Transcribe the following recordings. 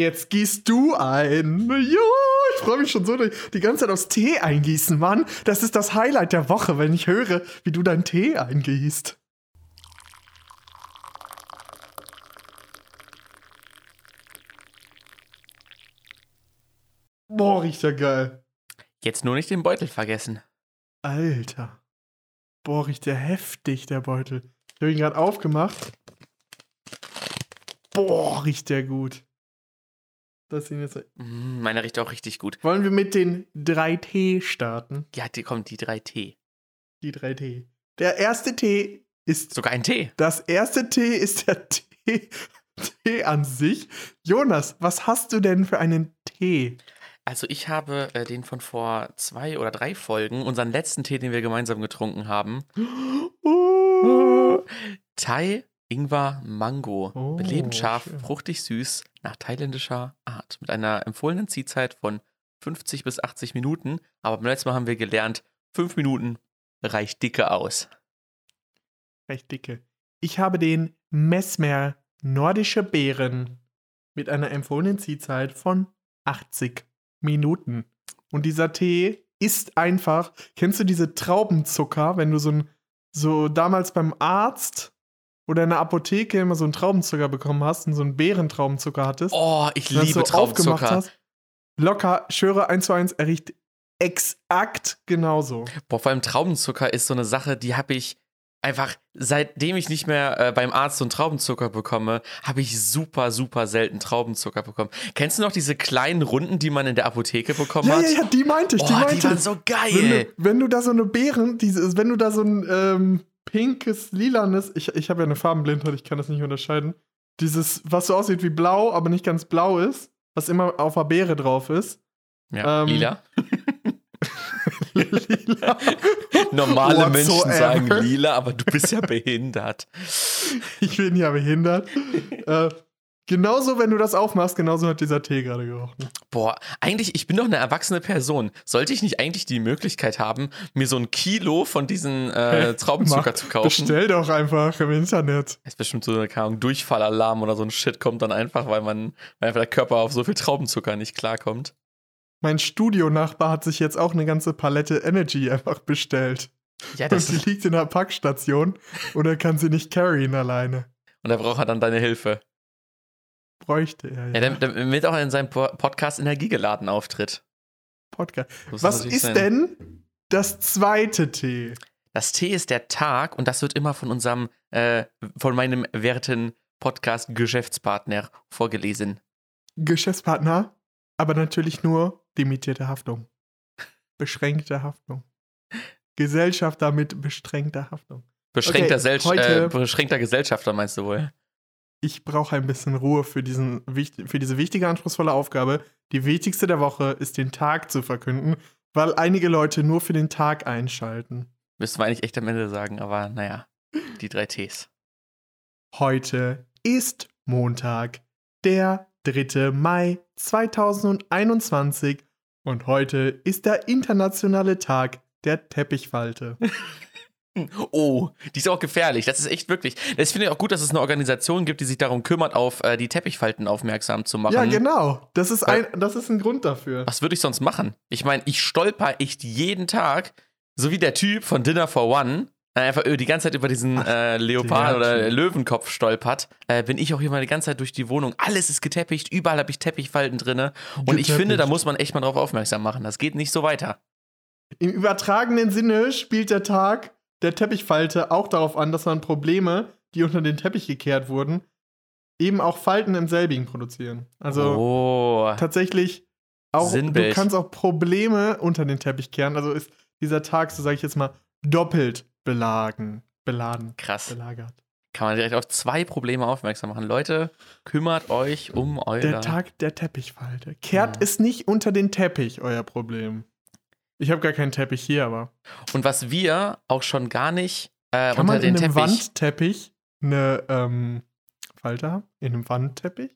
Jetzt gießt du ein. Jo, ich freue mich schon so die ganze Zeit aufs Tee eingießen, Mann. Das ist das Highlight der Woche, wenn ich höre, wie du deinen Tee eingießt. Boah, riecht ja geil. Jetzt nur nicht den Beutel vergessen. Alter. Boah, riecht der heftig, der Beutel. Ich habe ihn gerade aufgemacht. Boah, riecht der gut. Das ihn jetzt. Mm, Meiner riecht auch richtig gut. Wollen wir mit den 3T starten? Ja, die kommt die 3T. Die 3T. Der erste T ist. Sogar ein T. Das erste T ist der T, T an sich. Jonas, was hast du denn für einen Tee? Also ich habe äh, den von vor zwei oder drei Folgen, unseren letzten Tee, den wir gemeinsam getrunken haben. Oh. Thai Ingwer Mango. Oh, Belebend scharf, schön. fruchtig süß, nach thailändischer Art. Mit einer empfohlenen Ziehzeit von 50 bis 80 Minuten. Aber beim letzten Mal haben wir gelernt, 5 Minuten reicht dicke aus. Reicht dicke. Ich habe den Messmer Nordische Beeren mit einer empfohlenen Ziehzeit von 80 Minuten. Und dieser Tee ist einfach, kennst du diese Traubenzucker, wenn du so ein, so damals beim Arzt oder in der Apotheke immer so einen Traubenzucker bekommen hast und so einen Beerentraubenzucker hattest. Oh, ich liebe so Traubenzucker. Hast, locker, schwöre eins zu eins, er riecht exakt genauso. Boah, vor allem Traubenzucker ist so eine Sache, die habe ich einfach, seitdem ich nicht mehr äh, beim Arzt so einen Traubenzucker bekomme, habe ich super, super selten Traubenzucker bekommen. Kennst du noch diese kleinen Runden, die man in der Apotheke bekommen ja, hat? Ja, ja, die meinte ich, die meinte die waren so geil. Wenn du, wenn du da so eine Beeren, diese, wenn du da so ein ähm, pinkes, lilanes, ich, ich habe ja eine Farbenblindheit, ich kann das nicht unterscheiden, dieses, was so aussieht wie blau, aber nicht ganz blau ist, was immer auf der Beere drauf ist. Ja, ähm, lila. lila. Normale Menschen sagen lila, aber du bist ja behindert. Ich bin ja behindert. äh, genauso, wenn du das aufmachst, genauso hat dieser Tee gerade gerochen. Boah, eigentlich, ich bin doch eine erwachsene Person. Sollte ich nicht eigentlich die Möglichkeit haben, mir so ein Kilo von diesen äh, Traubenzucker zu kaufen? Bestell doch einfach im Internet. Es ist bestimmt so eine Ahnung, Durchfallalarm oder so ein Shit kommt dann einfach, weil man, weil einfach der Körper auf so viel Traubenzucker nicht klarkommt. Mein Studionachbar hat sich jetzt auch eine ganze Palette Energy einfach bestellt. Ja, das und die liegt in der Packstation und er kann sie nicht carryen alleine. Und er braucht er dann deine Hilfe. Bräuchte er, ja. ja damit auch in seinem Podcast Energiegeladen auftritt. Podcast. Was ist sein. denn das zweite T? Das T ist der Tag und das wird immer von unserem, äh, von meinem werten Podcast-Geschäftspartner vorgelesen. Geschäftspartner, aber natürlich nur limitierte Haftung. Beschränkte Haftung. Gesellschafter mit beschränkter Haftung. Beschränkter, okay, heute, äh, beschränkter Gesellschafter meinst du wohl? Ich brauche ein bisschen Ruhe für, diesen, für diese wichtige, anspruchsvolle Aufgabe. Die wichtigste der Woche ist, den Tag zu verkünden, weil einige Leute nur für den Tag einschalten. Müssten wir eigentlich echt am Ende sagen, aber naja, die drei Ts. Heute ist Montag, der 3. Mai 2021 und heute ist der internationale Tag der Teppichfalte. Oh, die ist auch gefährlich. Das ist echt wirklich. Das finde ich auch gut, dass es eine Organisation gibt, die sich darum kümmert, auf äh, die Teppichfalten aufmerksam zu machen. Ja, genau. Das ist ein, das ist ein Grund dafür. Was würde ich sonst machen? Ich meine, ich stolper echt jeden Tag, so wie der Typ von Dinner for One, äh, einfach die ganze Zeit über diesen Ach, äh, Leopard oder Löwenkopf stolpert, äh, bin ich auch hier mal die ganze Zeit durch die Wohnung. Alles ist geteppicht, überall habe ich Teppichfalten drin. Und Geteppicht. ich finde, da muss man echt mal drauf aufmerksam machen. Das geht nicht so weiter. Im übertragenen Sinne spielt der Tag der Teppichfalte auch darauf an, dass man Probleme, die unter den Teppich gekehrt wurden, eben auch Falten im selbigen produzieren. Also oh. tatsächlich auch, Sinnbild. du kannst auch Probleme unter den Teppich kehren. Also ist dieser Tag, so sage ich jetzt mal, doppelt belagen, beladen. Krass. Belagert. Kann man direkt auf zwei Probleme aufmerksam machen. Leute, kümmert euch um eure. Der Tag der Teppichfalte. Kehrt ja. es nicht unter den Teppich, euer Problem. Ich habe gar keinen Teppich hier, aber. Und was wir auch schon gar nicht äh, Kann unter man den in einem Teppich. Wandteppich eine ähm, Falte haben? In einem Wandteppich?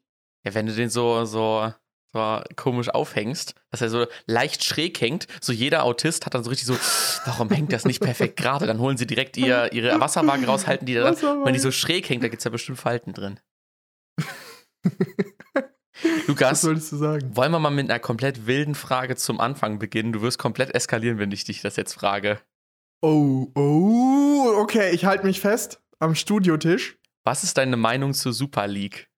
Ja, wenn du den so, so, so komisch aufhängst, dass er so leicht schräg hängt, so jeder Autist hat dann so richtig so, warum hängt das nicht perfekt gerade? Dann holen sie direkt ihr, ihre Wasserwaage raus, halten die da. Wenn die so schräg hängt, da gibt es ja bestimmt Falten drin. Was Lukas, solltest du sagen? wollen wir mal mit einer komplett wilden Frage zum Anfang beginnen? Du wirst komplett eskalieren, wenn ich dich das jetzt frage. Oh, oh, okay, ich halte mich fest am Studiotisch. Was ist deine Meinung zur Super League?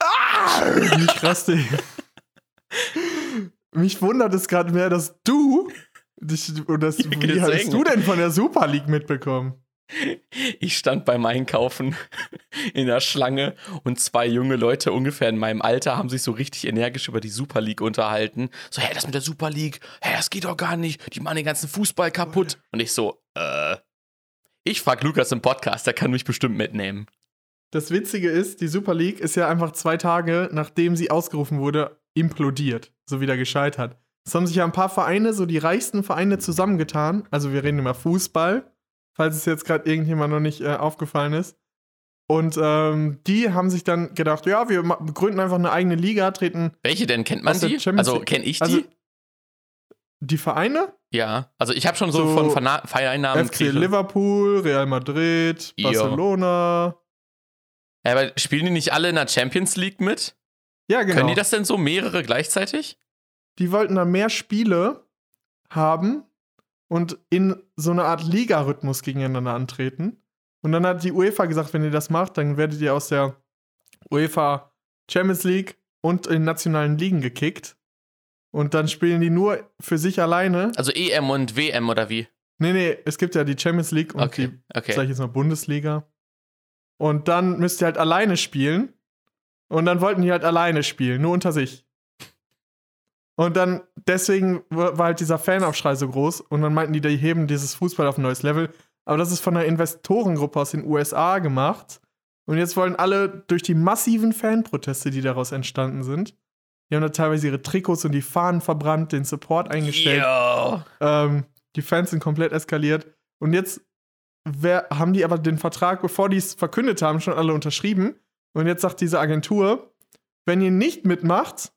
Ah! Mich raste. Mich wundert es gerade mehr, dass du. Dich, und das, wie hast du denn von der Super League mitbekommen? Ich stand beim Einkaufen in der Schlange und zwei junge Leute ungefähr in meinem Alter haben sich so richtig energisch über die Super League unterhalten. So, hey, das mit der Super League, hey, das geht doch gar nicht. Die machen den ganzen Fußball kaputt. Und ich so, äh. Ich frag Lukas im Podcast, der kann mich bestimmt mitnehmen. Das Witzige ist, die Super League ist ja einfach zwei Tage, nachdem sie ausgerufen wurde, implodiert, so wieder gescheitert. Es haben sich ja ein paar Vereine, so die reichsten Vereine zusammengetan. Also wir reden immer Fußball, falls es jetzt gerade irgendjemand noch nicht äh, aufgefallen ist. Und ähm, die haben sich dann gedacht, ja, wir gründen einfach eine eigene Liga, treten Welche denn? Kennt man die? Also kenne ich die? Also, die Vereine? ja. Also ich habe schon so, So von Verna Vereinnamen FC kriege- Liverpool, Real Madrid. Barcelona. Ja, aber spielen die nicht alle in der Champions League mit? Ja, genau. Können die das denn so mehrere gleichzeitig? die wollten da mehr Spiele haben und in so eine Art Liga-Rhythmus gegeneinander antreten. Und dann hat die UEFA gesagt, wenn ihr das macht, dann werdet ihr aus der UEFA Champions League und in nationalen Ligen gekickt. Und dann spielen die nur für sich alleine. Also EM und WM oder wie? Nee, nee, es gibt ja die Champions League und Okay, die, okay. sag ich jetzt mal, Bundesliga. Und dann müsst ihr halt alleine spielen. Und dann wollten die halt alleine spielen, nur unter sich. Und dann, deswegen war halt dieser Fanaufschrei so groß. Und dann meinten die, die heben dieses Fußball auf ein neues Level. Aber das ist von einer Investorengruppe aus den USA gemacht. Und jetzt wollen alle durch die massiven Fanproteste, die daraus entstanden sind, die haben da teilweise ihre Trikots und die Fahnen verbrannt, den Support eingestellt. Ähm, die Fans sind komplett eskaliert. Und jetzt wer, haben die aber den Vertrag, bevor die es verkündet haben, schon alle unterschrieben. Und jetzt sagt diese Agentur, wenn ihr nicht mitmacht,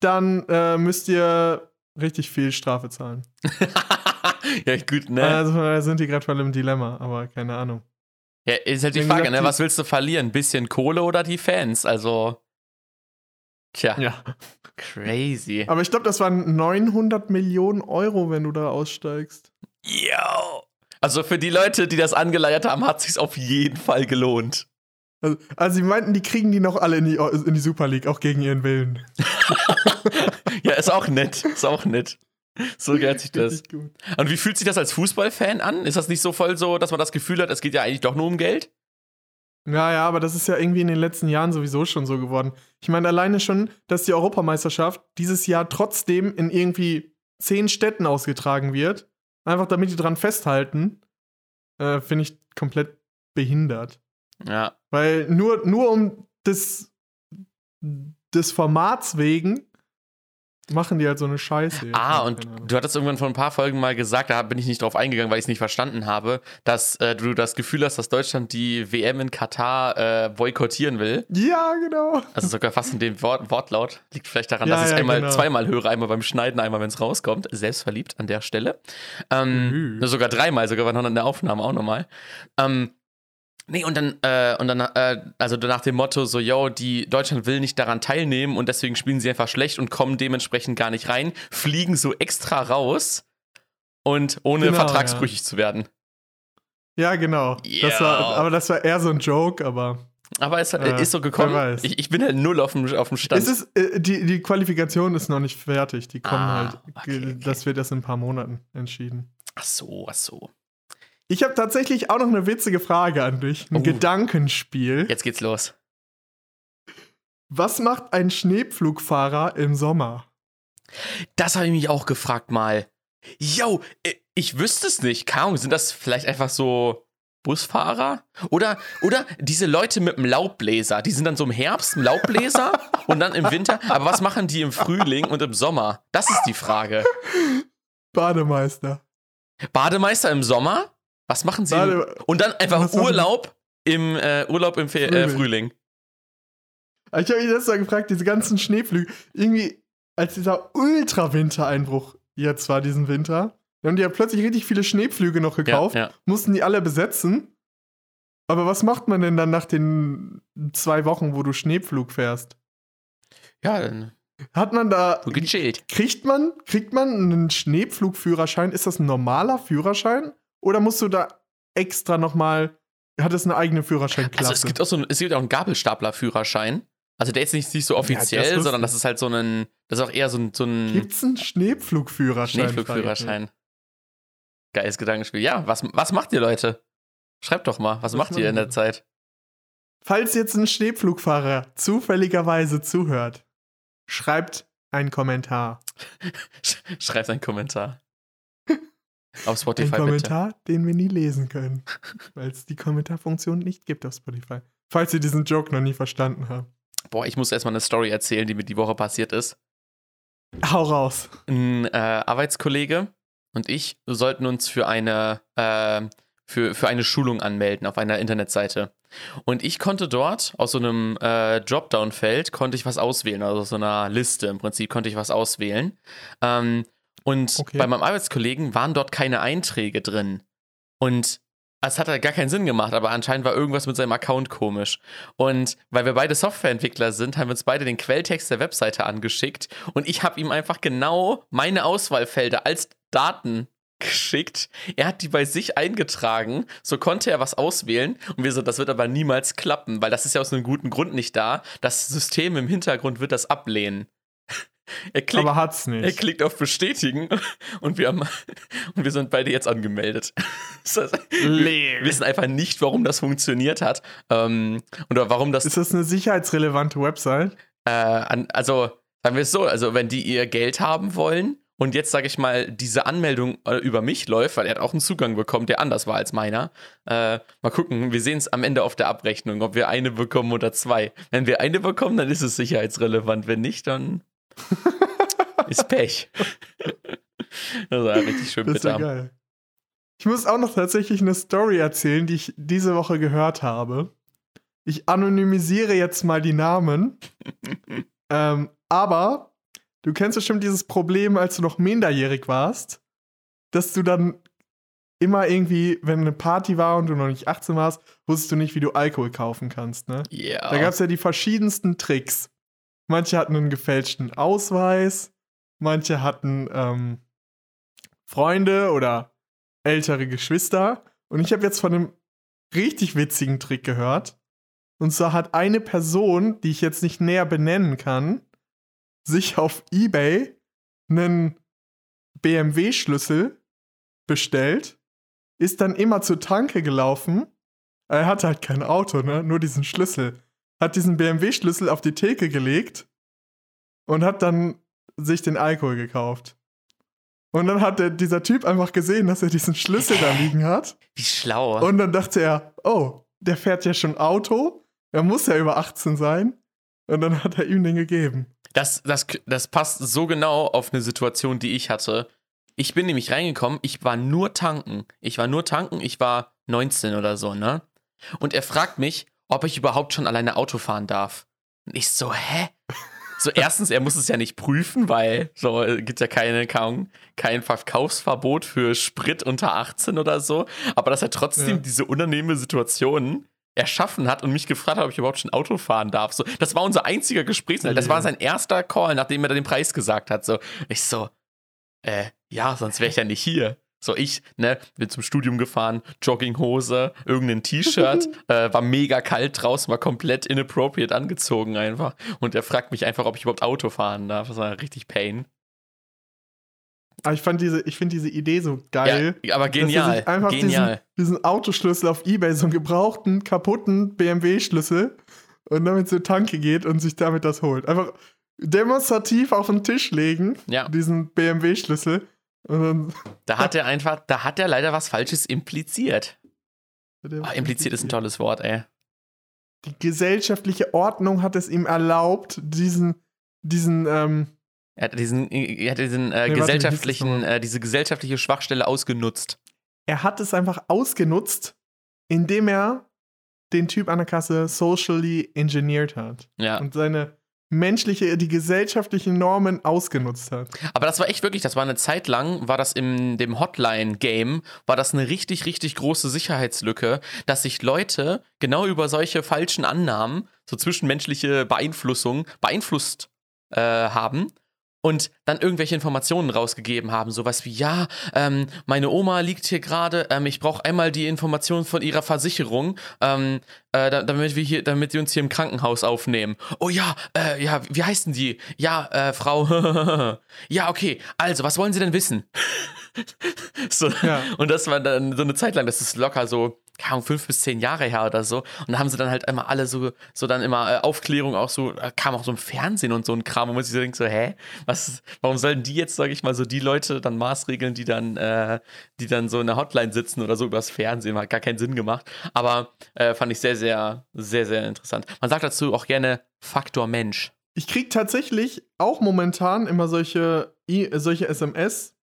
dann äh, müsst ihr richtig viel Strafe zahlen. ja, gut, ne? Also da sind die gerade voll im Dilemma, aber keine Ahnung. ja, ist halt die Frage, ne? Was willst du verlieren? Bisschen Kohle oder die Fans? Also. Tja, Ja. crazy. Aber ich glaube, das waren 900 Millionen Euro, wenn du da aussteigst. Yo. Also für die Leute, die das angeleiert haben, hat sich's auf jeden Fall gelohnt. Also, also sie meinten, die kriegen die noch alle in die, in die Super League, auch gegen ihren Willen. Ja, ist auch nett. Ist auch nett. So gehört sich das. Und wie fühlt sich das als Fußballfan an? Ist das nicht so voll so, dass man das Gefühl hat, es geht ja eigentlich doch nur um Geld? Ja, ja, aber das ist ja irgendwie in den letzten Jahren sowieso schon so geworden. Ich meine, alleine schon, dass die Europameisterschaft dieses Jahr trotzdem in irgendwie zehn Städten ausgetragen wird, einfach damit die dran festhalten, äh, finde ich komplett behindert. Ja. Weil nur, nur um des, des Formats wegen machen die halt so eine Scheiße. Ah, und du hattest irgendwann vor ein paar Folgen mal gesagt, da bin ich nicht drauf eingegangen, weil ich es nicht verstanden habe, dass äh, du das Gefühl hast, dass Deutschland die WM in Katar äh, boykottieren will. Ja, genau. Also sogar fast in dem Wort, Wortlaut. Liegt vielleicht daran, Ja, dass ich es ja, einmal genau. zweimal höre, einmal beim Schneiden, einmal wenn es rauskommt. Selbstverliebt an der Stelle. Ähm, Mhm. Sogar dreimal, sogar noch in der Aufnahme auch nochmal. Ähm, nee, und dann, äh, und dann, äh, also nach dem Motto, so, yo, die Deutschland will nicht daran teilnehmen und deswegen spielen sie einfach schlecht und kommen dementsprechend gar nicht rein, fliegen so extra raus und ohne Genau, vertragsbrüchig zu werden. Ja, genau. Das Ja. war, aber das war eher so ein Joke, aber. Aber es Äh, ist so gekommen. Ich, ich bin halt null auf dem, auf dem Stand. Es ist, äh, die, die Qualifikation ist noch nicht fertig. Die kommen Ah, halt. okay, okay. Das wird erst in ein paar Monaten entschieden. ach so, ach so. Ich habe tatsächlich auch noch eine witzige Frage an dich. Ein Oh. Gedankenspiel. Jetzt geht's los. Was macht ein Schneepflugfahrer im Sommer? Das habe ich mich auch gefragt mal. Yo, ich wüsste es nicht. Ahnung, sind das vielleicht einfach so Busfahrer? Oder, oder diese Leute mit dem Laubbläser, die sind dann so im Herbst im Laubbläser und dann im Winter. Aber was machen die im Frühling und im Sommer? Das ist die Frage. Bademeister. Bademeister im Sommer? Was machen sie? Bade und dann einfach Urlaub im äh, Urlaub im Fe äh, Frühling. Frühling. ich habe mich das mal gefragt, diese ganzen Schneeflüge. Irgendwie, als dieser Ultra-Wintereinbruch jetzt war, diesen Winter, da haben die ja plötzlich richtig viele Schneepflüge noch gekauft, Ja, ja. mussten die alle besetzen. Aber was macht man denn dann nach den zwei Wochen, wo du Schneepflug fährst? Ja, dann Hat man da. gechillt. Kriegt man, kriegt man einen Schneepflugführerschein? Ist das ein normaler Führerschein? Oder musst du da extra nochmal. Hat es eine eigene Führerscheinklasse? Also es gibt auch so es gibt auch einen Gabelstapler-Führerschein. Also der ist nicht, nicht so offiziell, das sondern das ist halt so ein, das ist auch eher so ein, so ein Gibt's einen Schneepflugführerschein? Schneeflugführerschein. Geiles Gedankenspiel. Ja, was, was macht ihr, Leute? Schreibt doch mal, was, Was macht ihr in der? Zeit? Falls jetzt ein Schneepflugfahrer zufälligerweise zuhört, schreibt einen Kommentar. Sch- Schreibt einen Kommentar. Auf Spotify Ein bitte. Kommentar, den wir nie lesen können, weil es die Kommentarfunktion nicht gibt auf Spotify. Falls ihr diesen Joke noch nie verstanden habt. Boah, ich muss erstmal eine Story erzählen, die mir die Woche passiert ist. Hau raus. Ein äh, Arbeitskollege und ich sollten uns für eine, äh, für, für eine Schulung anmelden auf einer Internetseite. Und ich konnte dort aus so einem äh, Dropdown-Feld konnte ich was auswählen, also aus so einer Liste im Prinzip konnte ich was auswählen. Ähm, und Okay. bei meinem Arbeitskollegen waren dort keine Einträge drin. Und es hat halt gar keinen Sinn gemacht, aber anscheinend war irgendwas mit seinem Account komisch. Und weil wir beide Softwareentwickler sind, haben wir uns beide den Quelltext der Webseite angeschickt und ich habe ihm einfach genau meine Auswahlfelder als Daten geschickt. Er hat die bei sich eingetragen, so konnte er was auswählen und wir so, das wird aber niemals klappen, weil das ist ja aus einem guten Grund nicht da. Das System im Hintergrund wird das ablehnen. Er klickt, Aber hat's er nicht. klickt auf Bestätigen und wir, haben, und wir sind beide jetzt angemeldet. Das heißt, wir wissen einfach nicht, warum das funktioniert hat. Ähm, oder warum das. Ist das eine sicherheitsrelevante Website? Äh, an, also, sagen wir es so: Also, wenn die ihr Geld haben wollen und jetzt, sage ich mal, diese Anmeldung äh, über mich läuft, weil er hat auch einen Zugang bekommen, der anders war als meiner. Äh, mal gucken, wir sehen es am Ende auf der Abrechnung, ob wir eine bekommen oder zwei. Wenn wir eine bekommen, dann ist es sicherheitsrelevant. Wenn nicht, dann ist Pech. das war richtig schön Das ist ja bitter. geil. Ich muss auch noch tatsächlich eine Story erzählen, die ich diese Woche gehört habe. Ich anonymisiere jetzt mal die Namen. ähm, aber du kennst bestimmt dieses Problem, als du noch minderjährig warst, dass du dann immer irgendwie, wenn eine Party war und du noch nicht 18 warst, wusstest du nicht, wie du Alkohol kaufen kannst, ne? Ja. Da gab es ja die verschiedensten Tricks. Manche hatten einen gefälschten Ausweis, manche hatten ähm, Freunde oder ältere Geschwister. Und ich habe jetzt von einem richtig witzigen Trick gehört. Und zwar hat eine Person, die ich jetzt nicht näher benennen kann, sich auf eBay einen BMW-Schlüssel bestellt, ist dann immer zur Tanke gelaufen. Er hatte halt kein Auto, ne? Nur diesen Schlüssel. Hat diesen BMW-Schlüssel auf die Theke gelegt und hat dann sich den Alkohol gekauft. Und dann hat der, dieser Typ einfach gesehen, dass er diesen Schlüssel da liegen hat. Wie schlau. Und dann dachte er, oh, der fährt ja schon Auto. Er muss ja über 18 sein. Und dann hat er ihm den gegeben. Das, das, das passt so genau auf eine Situation, die ich hatte. Ich bin nämlich reingekommen, ich war nur tanken. Ich war nur tanken, ich war 19 oder so, ne? Und er fragt mich, ob ich überhaupt schon alleine Auto fahren darf. Und ich so, hä? So, erstens, er muss es ja nicht prüfen, weil so äh, gibt ja keine, kein, kein Verkaufsverbot für Sprit unter 18 oder so. Aber dass er trotzdem Ja. diese unangenehme Situation erschaffen hat und mich gefragt hat, ob ich überhaupt schon Auto fahren darf. So, das war unser einziger Gesprächsinhalt. Das war sein erster Call, nachdem er den Preis gesagt hat. So, ich so, äh, ja, sonst wäre ich ja nicht hier. So, ich, ne, bin zum Studium gefahren, Jogginghose, irgendein T-Shirt, äh, war mega kalt draußen, war komplett inappropriate angezogen einfach. Und er fragt mich einfach, ob ich überhaupt Auto fahren darf. Das war richtig Pain. Aber ich fand diese, ich finde diese Idee so geil. Ja, aber dass er genial. sich einfach Genial. Diesen, diesen Autoschlüssel auf Ebay, so einen gebrauchten, kaputten BMW-Schlüssel und damit zur Tanke geht und sich damit das holt. Einfach demonstrativ auf den Tisch legen, Ja. diesen BMW-Schlüssel. Dann Da hat er einfach, da hat er leider was Falsches impliziert. Ah, impliziert ist ein tolles Wort, ey. Die gesellschaftliche Ordnung hat es ihm erlaubt, diesen, diesen, ähm, Er hat diesen, er hat diesen äh, Nee, gesellschaftlichen, äh, diese gesellschaftliche Schwachstelle ausgenutzt. er hat es einfach ausgenutzt, indem er den Typ an der Kasse socially engineert hat. Ja. und seine menschliche, die gesellschaftlichen Normen ausgenutzt hat. Aber das war echt wirklich, das war eine Zeit lang, war das in dem Hotline-Game, war das eine richtig, richtig große Sicherheitslücke, dass sich Leute genau über solche falschen Annahmen, so zwischenmenschliche Beeinflussung, beeinflusst äh, haben und dann irgendwelche Informationen rausgegeben haben, sowas wie, ja, ähm, meine Oma liegt hier gerade, ähm, ich brauche einmal die Informationen von ihrer Versicherung, ähm, äh, damit wir hier, damit die uns hier im Krankenhaus aufnehmen. Oh ja, äh, ja, wie heißen die? Ja, äh, Frau. ja, okay. Also, was wollen Sie denn wissen? so, ja. Und das war dann so eine Zeit lang, das ist locker so Ahnung, fünf bis zehn Jahre her oder so. Und da haben sie dann halt immer alle so, so dann immer äh, Aufklärung auch so, äh, kam auch so im Fernsehen und so ein Kram, wo man sich so denkt, so, hä, was, warum sollen die jetzt, sage ich mal, so die Leute dann maßregeln, die dann, äh, die dann so in der Hotline sitzen oder so übers Fernsehen, hat gar keinen Sinn gemacht. Aber äh, fand ich sehr, sehr, sehr, sehr interessant. Man sagt dazu auch gerne Faktor Mensch. Ich krieg tatsächlich auch momentan immer solche, solche SMS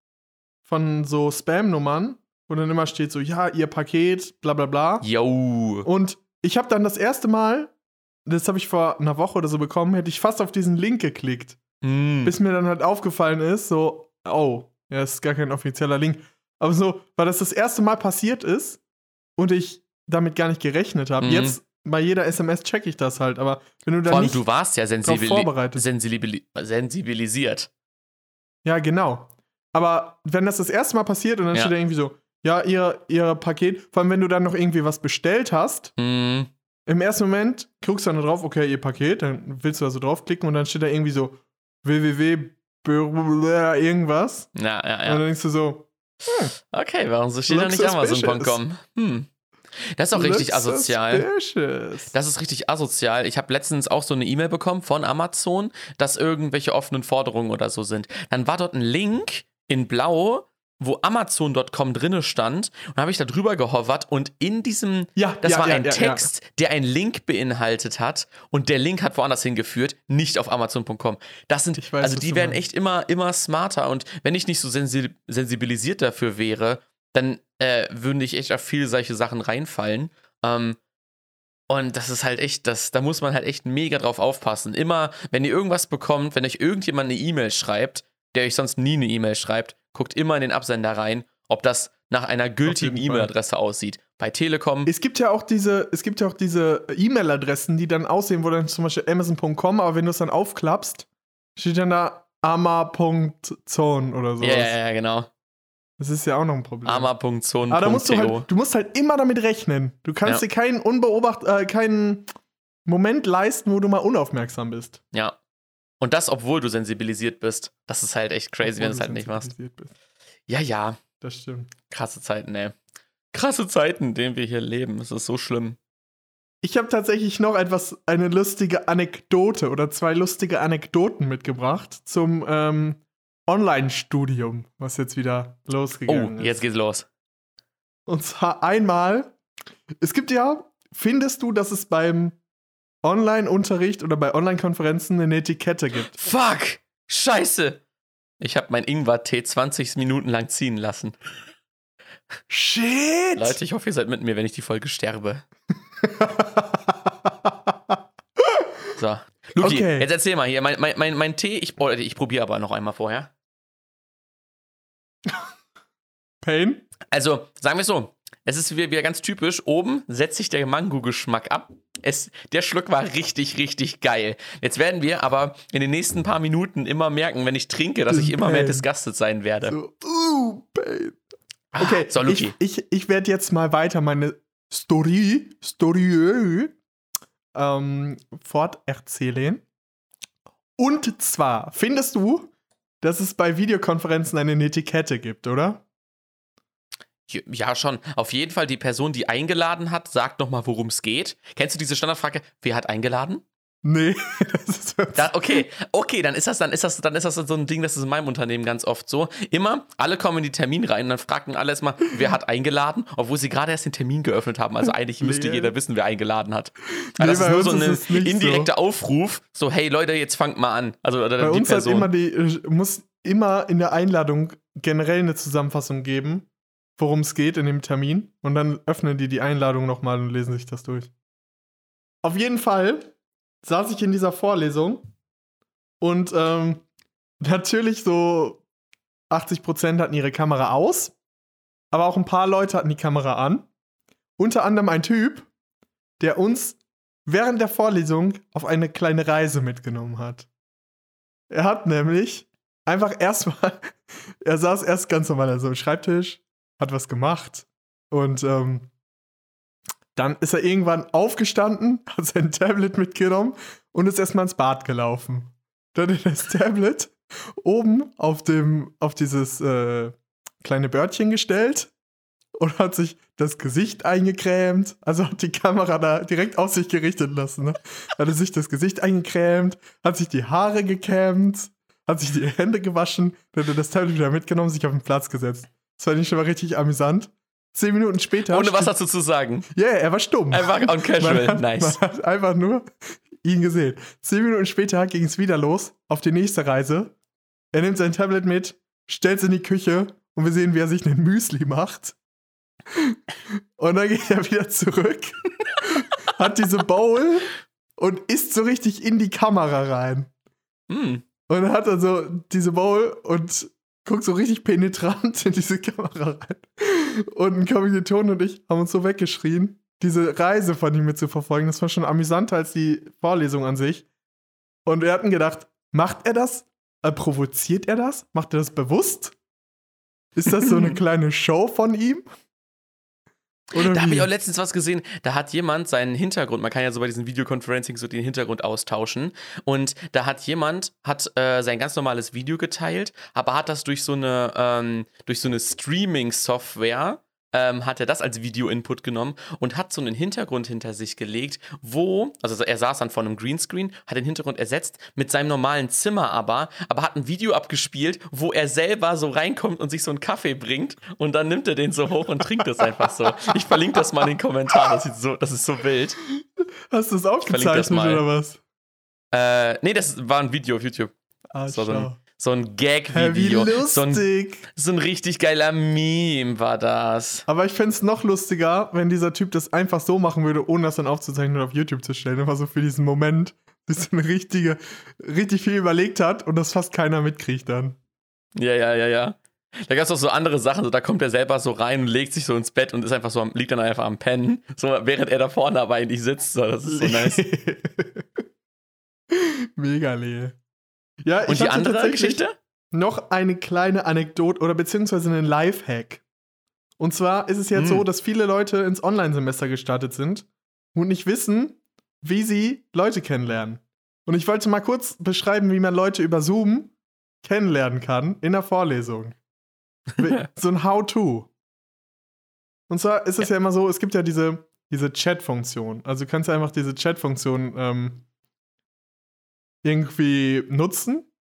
von so Spam-Nummern, wo dann immer steht so, ja, ihr Paket, bla bla bla. Yo. Und ich habe dann das erste Mal, das habe ich vor einer Woche oder so bekommen, hätte ich fast auf diesen Link geklickt. Mm. Bis mir dann halt aufgefallen ist, so, oh, ja, ist gar kein offizieller Link. Aber so, weil das das erste Mal passiert ist und ich damit gar nicht gerechnet habe. Mm. Jetzt bei jeder SMS checke ich das halt, aber wenn du da nicht du warst ja sensibili sensibili sensibilisiert. Ja, genau. Aber wenn das das erste Mal passiert und dann ja. steht da irgendwie so, ja, ihr, ihr Paket, vor allem wenn du dann noch irgendwie was bestellt hast, mm. im ersten Moment guckst du dann drauf, okay, ihr Paket, dann willst du da so draufklicken und dann steht da irgendwie so www irgendwas. Ja, ja, ja. Und dann denkst du so, hm, okay, warum so steht da nicht Amazon.com? Hm. Das ist auch richtig asozial. Suspicious. Das ist richtig asozial. Ich habe letztens auch so eine E-Mail bekommen von Amazon, dass irgendwelche offenen Forderungen oder so sind. Dann war dort ein Link in Blau wo Amazon.com drinne stand und habe ich da drüber gehovert und in diesem, ja, das ja, war ja, ein Text, der einen Link beinhaltet hat und der Link hat woanders hingeführt, nicht auf Amazon.com. Das sind, weiß, also die werden echt immer, immer smarter und wenn ich nicht so sensibilisiert dafür wäre, dann äh, würden ich echt auf viele solche Sachen reinfallen. Ähm, und das ist halt echt, das, da muss man halt echt mega drauf aufpassen. Immer, wenn ihr irgendwas bekommt, wenn euch irgendjemand eine E-Mail schreibt, der euch sonst nie eine E-Mail schreibt, guckt immer in den Absender rein, ob das nach einer gültigen E-Mail-Adresse aussieht. Bei Telekom. Es gibt ja auch diese, es gibt ja auch diese E-Mail-Adressen, die dann aussehen, wo dann zum Beispiel Amazon.com, aber wenn du es dann aufklappst, steht dann da ama.zone oder so. Ja, ja, ja, genau. Das ist ja auch noch ein Problem. ama.zone. Aber da musst du halt, du musst halt immer damit rechnen. Du kannst ja. dir keinen unbeobacht, äh, keinen Moment leisten, wo du mal unaufmerksam bist. Ja. Und das, obwohl du sensibilisiert bist. Das ist halt echt crazy, obwohl wenn du es halt nicht machst. Bist. Ja, ja. Das stimmt. Krasse Zeiten, ey. Krasse Zeiten, in denen wir hier leben. Es ist so schlimm. Ich habe tatsächlich noch etwas, eine lustige Anekdote oder zwei lustige Anekdoten mitgebracht zum ähm, Online-Studium, was jetzt wieder losgegangen ist. Oh, jetzt geht's los. Und zwar einmal, es gibt ja, findest du, dass es beim Online-Unterricht oder bei Online-Konferenzen eine Etikette gibt. Fuck! Scheiße! Ich habe mein Ingwer-Tee 20 Minuten lang ziehen lassen. Shit! Leute, ich hoffe, ihr seid mit mir, wenn ich die Folge sterbe. so. Luki, okay. jetzt erzähl mal hier. Mein, mein, mein, mein Tee, ich, oh, ich probiere aber noch einmal vorher. Pain? Also, sagen wir es so. Es ist wieder, wieder ganz typisch. Oben setzt sich der Mango-Geschmack ab. Es, der Schluck war richtig, richtig geil. Jetzt werden wir aber in den nächsten paar Minuten immer merken, wenn ich trinke, dass ich immer mehr disgusted sein werde. So, uh, babe. Ah, okay, so, ich, ich, ich werde jetzt mal weiter meine Story, Story ähm, forterzählen. Und zwar, findest du, dass es bei Videokonferenzen eine Etikette gibt, oder? Ja, schon. Auf jeden Fall die Person, die eingeladen hat, sagt nochmal, worum es geht. Kennst du diese Standardfrage, wer hat eingeladen? Nee, das ist da, okay, okay, dann ist das, dann ist das, dann ist das so ein Ding, das ist in meinem Unternehmen ganz oft so. Immer, alle kommen in die Termin rein und dann fragen alle erstmal, wer hat eingeladen, obwohl sie gerade erst den Termin geöffnet haben. Also eigentlich müsste nee. jeder wissen, wer eingeladen hat. Nee, das ist nur so ein indirekter so. Aufruf, so, hey Leute, jetzt fangt mal an. Also oder bei die uns Person. Hat immer die, äh, muss immer in der Einladung generell eine Zusammenfassung geben worum es geht in dem Termin. Und dann öffnen die die Einladung nochmal und lesen sich das durch. Auf jeden Fall saß ich in dieser Vorlesung Und ähm, natürlich so 80% hatten ihre Kamera aus, aber auch ein paar Leute hatten die Kamera an. Unter anderem ein Typ, der uns während der Vorlesung auf eine kleine Reise mitgenommen hat. Er hat nämlich einfach erstmal, er saß erst ganz normal an so einem Schreibtisch, hat was gemacht und ähm, dann ist er irgendwann aufgestanden, hat sein Tablet mitgenommen und ist erstmal ins Bad gelaufen. Dann hat er das Tablet oben auf dem, auf dieses äh, kleine Bördchen gestellt und hat sich das Gesicht eingecremt. Also hat die Kamera da direkt auf sich gerichtet lassen. Ne? Hat er sich das Gesicht eingecremt, hat sich die Haare gekämmt, hat sich die Hände gewaschen, dann hat er das Tablet wieder mitgenommen, sich auf den Platz gesetzt. Das fand ich schon mal richtig amüsant. Zehn Minuten später. Ohne was dazu zu sagen. Ja, yeah, er war stumm. Einfach on casual. Hat, nice. Man hat einfach nur ihn gesehen. Zehn Minuten später ging es wieder los auf die nächste Reise. Er nimmt sein Tablet mit, stellt es in die Küche und wir sehen, wie er sich einen Müsli macht. Und dann geht er wieder zurück, hat diese Bowl und isst so richtig in die Kamera rein. Hm. Und dann hat er so diese Bowl und guckt so richtig penetrant in diese Kamera rein. Und ein Kommiliton und ich haben uns so weggeschrien, diese Reise von ihm mit zu verfolgen. Das war schon amüsanter als die Vorlesung an sich. Und wir hatten gedacht, macht er das? Äh, provoziert er das? Macht er das bewusst? Ist das so eine kleine Show von ihm? Oder da habe ich auch letztens was gesehen. Da hat jemand seinen Hintergrund, man kann ja so bei diesen Videoconferencing so den Hintergrund austauschen. Und da hat jemand, hat äh, sein ganz normales Video geteilt, aber hat das durch so eine, ähm, durch so eine Streaming-Software ähm, hat er das als Video-Input genommen und hat so einen Hintergrund hinter sich gelegt, wo, also er saß dann vor einem Greenscreen, hat den Hintergrund ersetzt, mit seinem normalen Zimmer aber, aber hat ein Video abgespielt, wo er selber so reinkommt und sich so einen Kaffee bringt und dann nimmt er den so hoch und trinkt das einfach so. Ich verlinke das mal in den Kommentaren, das, ist so, das ist so wild. Hast du es aufgezeichnet oder was? Äh, nee, das war ein Video auf YouTube. Ah, das war so ein, so ein Gag-Video. Lustig. So ein, so ein richtig geiler Meme war das. Aber ich fände es noch lustiger, wenn dieser Typ das einfach so machen würde, ohne das dann aufzuzeichnen und auf YouTube zu stellen. Einfach so für diesen Moment, bis er richtige, richtig viel überlegt hat und das fast keiner mitkriegt dann. Ja, ja, ja, ja. Da gab es auch so andere Sachen, so da kommt er selber so rein und legt sich so ins Bett und ist einfach so, liegt dann einfach am Pennen, so während er da vorne aber eigentlich sitzt. So, das ist so nice. Mega leer. Ja, Und die andere Geschichte? Noch eine kleine Anekdote oder beziehungsweise einen Lifehack. Und zwar ist es jetzt Hm. so, dass viele Leute ins Online-Semester gestartet sind und nicht wissen, wie sie Leute kennenlernen. Und ich wollte mal kurz beschreiben, wie man Leute über Zoom kennenlernen kann in der Vorlesung. So ein How-To. Und zwar ist es ja. immer so, es gibt ja diese, diese Chat-Funktion. Also du kannst ja einfach diese Chat-Funktion ähm, irgendwie nutzen.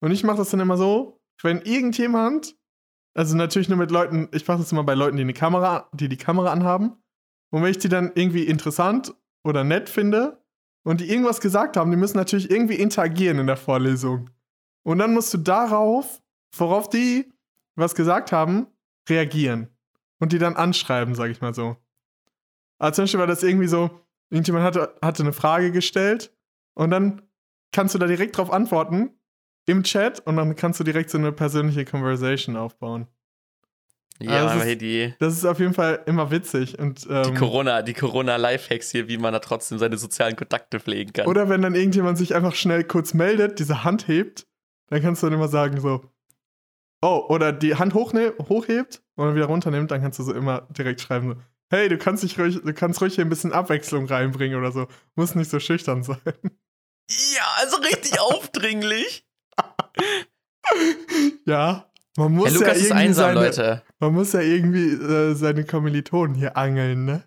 Und ich mache das dann immer so, wenn irgendjemand, also natürlich nur mit Leuten, ich mache das immer bei Leuten, die eine Kamera, die die Kamera anhaben. Und wenn ich die dann irgendwie interessant oder nett finde und die irgendwas gesagt haben, die müssen natürlich irgendwie interagieren in der Vorlesung. Und dann musst du darauf, worauf die was gesagt haben, reagieren. Und die dann anschreiben, sag ich mal so. Also zum Beispiel war das irgendwie so, irgendjemand hatte, hatte eine Frage gestellt und dann kannst du da direkt drauf antworten im Chat und dann kannst du direkt so eine persönliche Conversation aufbauen. Ja, das aber ist- die, Das ist auf jeden Fall immer witzig. Und, die ähm, Corona, die Corona-Lifehacks hier, wie man da trotzdem seine sozialen Kontakte pflegen kann. Oder wenn dann irgendjemand sich einfach schnell kurz meldet, diese Hand hebt, dann kannst du dann immer sagen so, oh, oder die Hand hochne hochhebt und dann wieder runternimmt, dann kannst du so immer direkt schreiben so, hey, du kannst dich ruhig, du kannst ruhig hier ein bisschen Abwechslung reinbringen oder so. Muss nicht so schüchtern sein. Ja, also richtig aufdringlich. ja, man muss Herr Lukas ja ist irgendwie einsam, seine, Leute. man muss ja irgendwie äh, seine Kommilitonen hier angeln, ne?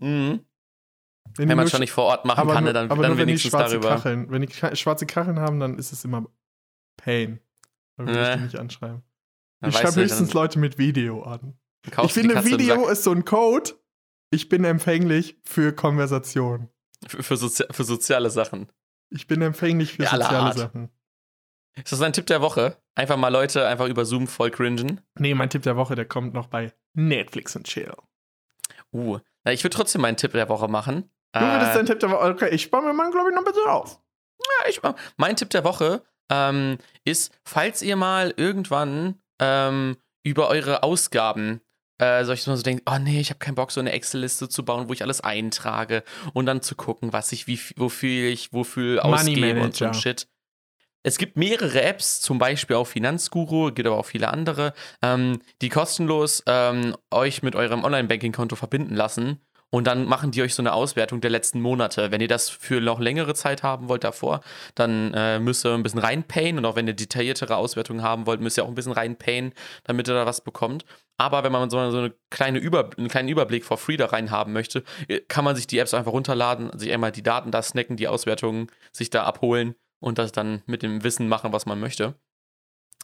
Mhm. Wenn, Wenn man schon nicht vor Ort machen aber kann, nur, dann, aber dann nur wenn die wenigstens schwarze darüber. Kacheln, wenn die schwarze Kacheln haben, dann ist es immer Pain. Dann will ich Ja. die nicht anschreiben. Dann ich schreibe höchstens Leute mit Video an. Ich finde, Video ist so ein Code. Ich bin empfänglich für Konversation. Für, für, Sozi für soziale Sachen. Ich bin empfänglich für Ja, soziale Art. Sachen. Ist das ein Tipp der Woche? Einfach mal Leute einfach über Zoom voll cringen. Nee, mein Tipp der Woche, der kommt noch bei Netflix und Chill. Uh, na, ich würde trotzdem meinen Tipp der Woche machen. Du würdest Äh, deinen Tipp der Woche. Okay, ich spare mir mal, glaube ich, noch ein bisschen auf. Ja, ich, mein Tipp der Woche ähm, ist, falls ihr mal irgendwann ähm, über eure Ausgaben äh, solches mal so denkt, oh nee, ich habe keinen Bock, so eine Excel-Liste zu bauen, wo ich alles eintrage und dann zu gucken, was ich, wie, wofür ich, wofür ausgebe und so ein Shit. Es gibt mehrere Apps, zum Beispiel auch Finanzguru, gibt aber auch viele andere, ähm, die kostenlos ähm, euch mit eurem Online-Banking-Konto verbinden lassen und dann machen die euch so eine Auswertung der letzten Monate. Wenn ihr das für noch längere Zeit haben wollt davor, dann äh, müsst ihr ein bisschen reinpayen. Und auch wenn ihr detailliertere Auswertungen haben wollt, müsst ihr auch ein bisschen reinpayen, damit ihr da was bekommt. Aber wenn man so eine kleine Über einen kleinen Überblick for free da rein haben möchte, äh, kann man sich die Apps einfach runterladen, sich einmal die Daten da snacken, die Auswertungen sich da abholen und das dann mit dem Wissen machen, was man möchte.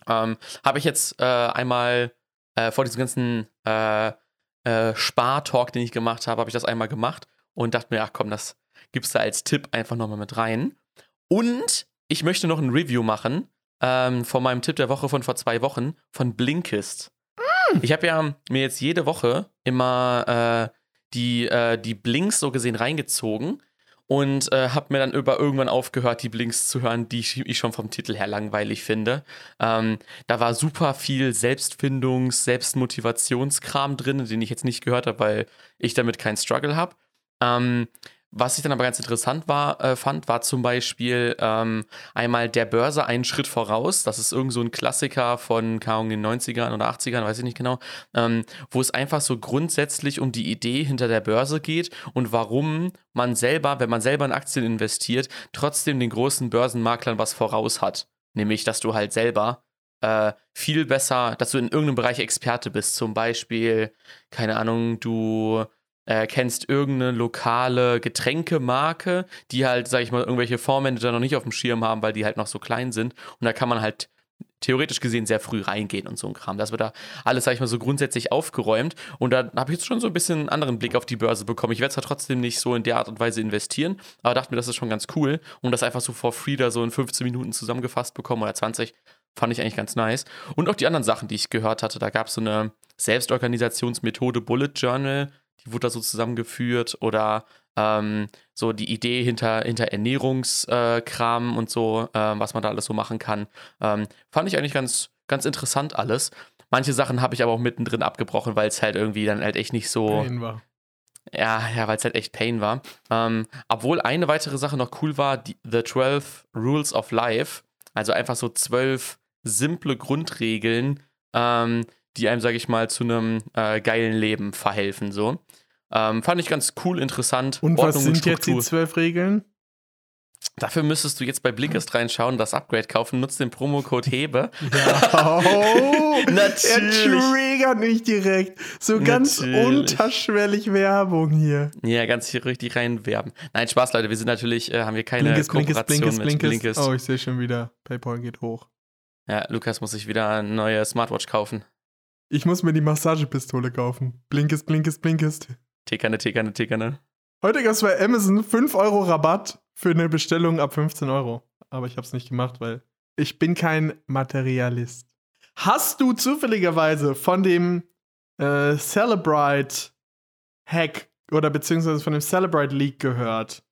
Ähm, Habe ich jetzt äh, einmal äh, vor diesem ganzen äh, äh, Spar-Talk, den ich gemacht habe, habe ich das einmal gemacht und dachte mir, ach komm, das gibst du als Tipp einfach nochmal mit rein. Und ich möchte noch ein Review machen ähm, von meinem Tipp der Woche von vor zwei Wochen von Blinkist. Mm. Ich habe ja mir jetzt jede Woche immer äh, die, äh, die Blinks so gesehen reingezogen und äh, habe mir dann über irgendwann aufgehört, die Blinks zu hören, die ich, ich schon vom Titel her langweilig finde. Ähm, da war super viel Selbstfindungs-, Selbstmotivationskram drin, den ich jetzt nicht gehört habe, weil ich damit keinen Struggle habe. Ähm, was ich dann aber ganz interessant war, äh, fand, war zum Beispiel ähm, einmal der Börse einen Schritt voraus. Das ist irgend so ein Klassiker von Ahnung, den 90ern oder 80ern, weiß ich nicht genau, ähm, wo es einfach so grundsätzlich um die Idee hinter der Börse geht und warum man selber, wenn man selber in Aktien investiert, trotzdem den großen Börsenmaklern was voraus hat. Nämlich, dass du halt selber äh, viel besser, dass du in irgendeinem Bereich Experte bist. Zum Beispiel, keine Ahnung, du äh, kennst irgendeine lokale Getränkemarke, die halt, sag ich mal, irgendwelche Fondsmanager noch nicht auf dem Schirm haben, weil die halt noch so klein sind. Und da kann man halt theoretisch gesehen sehr früh reingehen und so ein Kram. Das wird da alles, sag ich mal, so grundsätzlich aufgeräumt. Und da habe ich jetzt schon so ein bisschen einen anderen Blick auf die Börse bekommen. Ich werde zwar trotzdem nicht so in der Art und Weise investieren, aber dachte mir, das ist schon ganz cool. Und das einfach so for free da so in 15 Minuten zusammengefasst bekommen oder 20, fand ich eigentlich ganz nice. Und auch die anderen Sachen, die ich gehört hatte, da gab es so eine Selbstorganisationsmethode Bullet Journal die wurde da so zusammengeführt oder ähm, so die Idee hinter, hinter Ernährungskram äh, und so, äh, was man da alles so machen kann. Ähm, fand ich eigentlich ganz, ganz interessant alles. Manche Sachen habe ich aber auch mittendrin abgebrochen, weil es halt irgendwie dann halt echt nicht so. Pain war. Ja, ja, weil es halt echt Pain war. Ähm, obwohl eine weitere Sache noch cool war, die, The 12 Rules of Life. Also einfach so zwölf simple Grundregeln, ähm, die einem, sage ich mal, zu einem äh, geilen Leben verhelfen. So. Ähm, fand ich ganz cool, interessant. Und Ordnung was sind jetzt die zwölf Regeln? Dafür müsstest du jetzt bei Blinkist reinschauen, das Upgrade kaufen, nutzt den Promocode Hebe. Ja. Oh, Natürlich. Er triggert mich direkt. So ganz natürlich. unterschwellig Werbung hier. Ja, ganz hier richtig reinwerben. Nein, Spaß, Leute. Wir sind natürlich, äh, haben wir keine Blinkist, Kooperation Blinkist, Blinkist, mit Blinkist. Oh, ich sehe schon wieder. PayPal geht hoch. Ja, Lukas muss sich wieder eine neue Smartwatch kaufen. Ich muss mir die Massagepistole kaufen. Blinkist, Blinkist, Blinkist. Tickerne, tickerne, tickerne. Heute gab es bei Amazon 5 Euro Rabatt für eine Bestellung ab 15 Euro. Aber ich habe es nicht gemacht, weil ich bin kein Materialist. Hast du zufälligerweise von dem äh, Celebrite Hack oder beziehungsweise von dem Celebrite Leak gehört?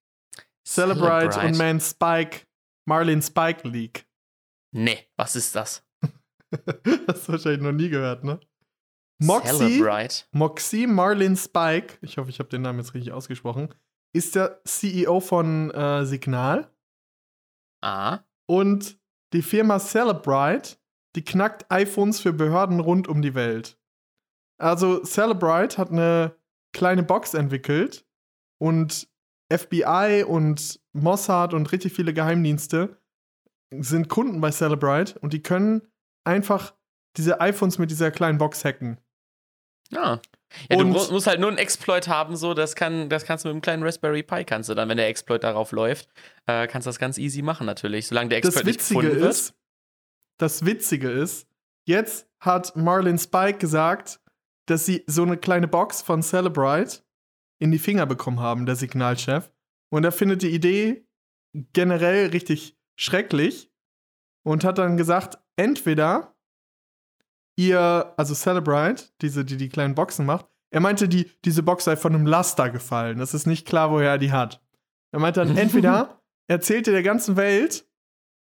Celebrite, Celebrite. und Man Spike, Marlin Spike Leak. Nee, was ist das? Hast du wahrscheinlich noch nie gehört, ne? Moxie, Moxie Marlin Spike, ich hoffe, ich habe den Namen jetzt richtig ausgesprochen, ist der CEO von äh, Signal. Ah. Und die Firma Celebrite, die knackt iPhones für Behörden rund um die Welt. Also Celebrite hat eine kleine Box entwickelt und FBI und Mossad und richtig viele Geheimdienste sind Kunden bei Celebrite und die können einfach diese iPhones mit dieser kleinen Box hacken. Ja. ja und du musst halt nur einen Exploit haben, so, das, kann, das kannst du mit einem kleinen Raspberry Pi, kannst du dann, wenn der Exploit darauf läuft, äh, kannst du das ganz easy machen natürlich, solange der Exploit das Witzige nicht gefunden ist, wird. Das Witzige ist, jetzt hat Marlin Spike gesagt, dass sie so eine kleine Box von Celebrite in die Finger bekommen haben, der Signalchef. Und er findet die Idee generell richtig schrecklich und hat dann gesagt, entweder ihr, also Celebrite, diese, die die kleinen Boxen macht, er meinte, die, diese Box sei von einem Laster gefallen. Das ist nicht klar, woher er die hat. Er meinte dann, entweder erzählt ihr der ganzen Welt,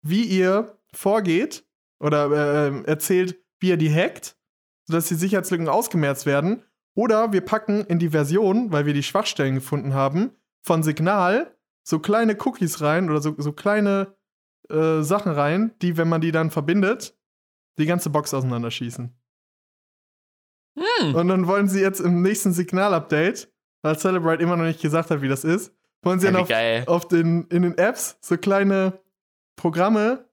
wie ihr vorgeht oder äh, erzählt, wie ihr die hackt, sodass die Sicherheitslücken ausgemerzt werden. Oder wir packen in die Version, weil wir die Schwachstellen gefunden haben, von Signal so kleine Cookies rein oder so, so kleine äh, Sachen rein, die, wenn man die dann verbindet, die ganze Box auseinanderschießen. Hm. Und dann wollen sie jetzt im nächsten Signal-Update, weil Celebrite immer noch nicht gesagt hat, wie das ist, wollen sie Ja, dann auf, auf den, in den Apps so kleine Programme,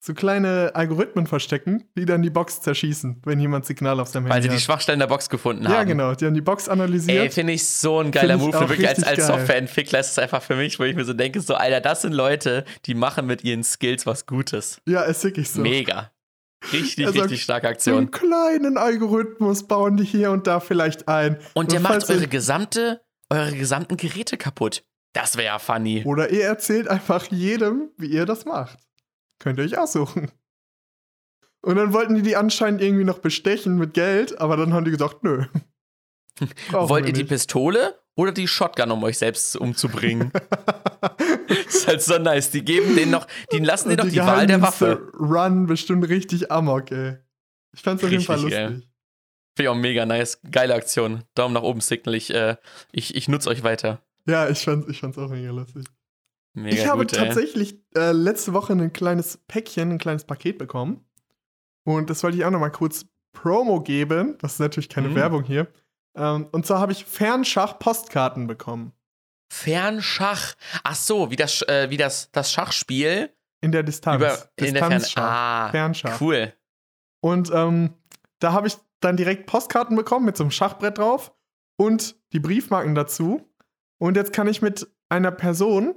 so kleine Algorithmen verstecken, die dann die Box zerschießen, wenn jemand Signal auf seinem Weil sie Handy die hat. Schwachstellen der Box gefunden haben. Ja, genau. Die haben die Box Ey, analysiert. finde ich so ein geiler Move. Wirklich als, als. Softwareentwickler ist es einfach für mich, wo ich mir so denke, so, Alter, das sind Leute, die machen mit ihren Skills was Gutes. ja, ist wirklich so. Mega. Richtig, sagt, richtig starke Aktion. einen kleinen Algorithmus bauen die hier und da vielleicht ein. Und der macht eure gesamte, eure gesamten Geräte kaputt. Das wäre ja funny. Oder ihr erzählt einfach jedem, wie ihr das macht. Könnt ihr euch aussuchen. Und dann wollten die die anscheinend irgendwie noch bestechen mit Geld, aber dann haben die gesagt, nö. Wollt ihr die. Pistole oder die Shotgun, um euch selbst umzubringen? das ist halt so nice. Die geben denen noch, die lassen denen noch die, Wahl der Waffe. Run bestimmt richtig amok, ey. Ich fand's auf jeden Fall Richtig, lustig. Finde ich auch mega nice. Geile Aktion. Daumen nach oben, Signal. Ich, äh, ich, ich nutze euch weiter. Ja, ich fand's, ich fand's auch mega lustig. Mega ich habe gut, ey. tatsächlich äh, letzte Woche ein kleines Päckchen, ein kleines Paket bekommen. Und das wollte ich auch noch mal kurz Promo geben. Das ist natürlich keine Mhm. Werbung hier. Ähm, und zwar habe ich Fernschach-Postkarten bekommen. Fernschach. Ach so, wie das, äh, wie das, das Schachspiel. In der Distanz. Über, in der Fern ah, Fernschach. Cool. Und ähm, da habe ich dann direkt Postkarten bekommen mit so einem Schachbrett drauf und die Briefmarken dazu. Und jetzt kann ich mit einer Person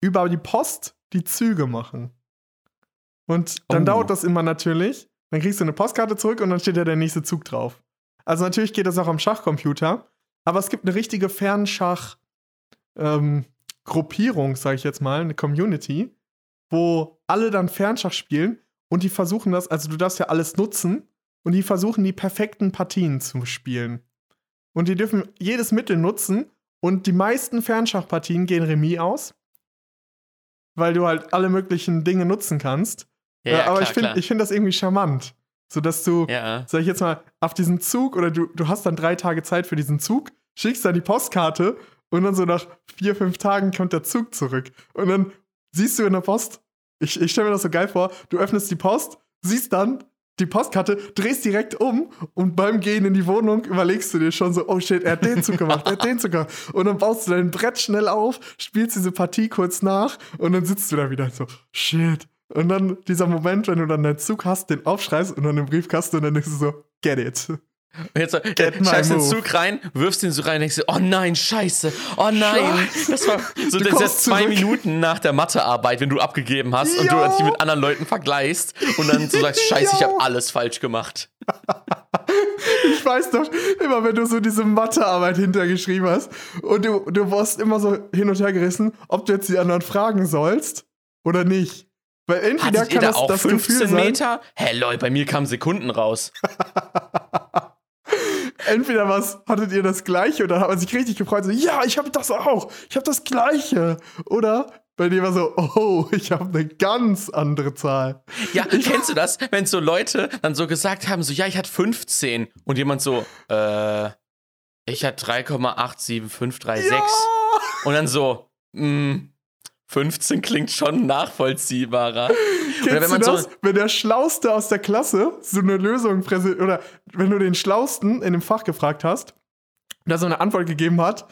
über die Post die Züge machen. Und dann Oh. dauert das immer natürlich. Dann kriegst du eine Postkarte zurück und dann steht ja der nächste Zug drauf. Also natürlich geht das auch am Schachcomputer, aber es gibt eine richtige Fernschach-Gruppierung, sage ich jetzt mal, eine Community, wo alle dann Fernschach spielen und die versuchen das, also du darfst ja alles nutzen und die versuchen die perfekten Partien zu spielen. Und die dürfen jedes Mittel nutzen und die meisten Fernschachpartien gehen Remis aus, weil du halt alle möglichen Dinge nutzen kannst. Ja, Äh, ja, aber klar, ich finde find das irgendwie charmant, so dass du Ja. sag ich jetzt mal, auf diesen Zug oder du, du hast dann drei Tage Zeit für diesen Zug, schickst dann die Postkarte und dann so nach vier, fünf Tagen kommt der Zug zurück. Und dann siehst du in der Post, ich, ich stelle mir das so geil vor, du öffnest die Post, siehst dann die Postkarte, drehst direkt um und beim Gehen in die Wohnung überlegst du dir schon so, oh shit, er hat den Zug gemacht, er hat den Zug gemacht. Und dann baust du dein Brett schnell auf, spielst diese Partie kurz nach und dann sitzt du da wieder so, shit. Und dann dieser Moment, wenn du dann deinen Zug hast, den aufschreibst und dann den Briefkasten und dann denkst du so, get it. Und jetzt äh, schreibst den. Zug rein, wirfst den so rein, denkst du, oh nein, scheiße, oh nein. Das war so das ist zwei zurück. Minuten nach der Mathearbeit, wenn du abgegeben hast und du dich mit anderen Leuten vergleichst und dann so sagst, scheiße, ich Ja. habe alles falsch gemacht. Ich weiß doch, immer wenn du so diese Mathearbeit hintergeschrieben hast und du, du warst immer so hin und her gerissen, ob du jetzt die anderen fragen sollst oder nicht. Weil entweder Hattet ihr kann da das auch das 15 Gefühl sein, Meter? Hä, lol, bei mir kamen Sekunden raus. entweder was hattet ihr das gleiche oder hat man sich richtig gefreut, so, ja, ich habe das auch, ich habe das gleiche. Oder bei dir war so, oh, ich habe eine ganz andere Zahl. Ja, kennst du das, wenn so Leute dann so gesagt haben, so, ja, ich hatte 15 und jemand so, äh, ich hatte 3,87536 Ja! und dann so, mh, 15 klingt schon nachvollziehbarer. Kennst wenn man du so, das? wenn der Schlauste aus der Klasse so eine Lösung präsentiert, oder wenn du den Schlausten in dem Fach gefragt hast, der so eine Antwort gegeben hat,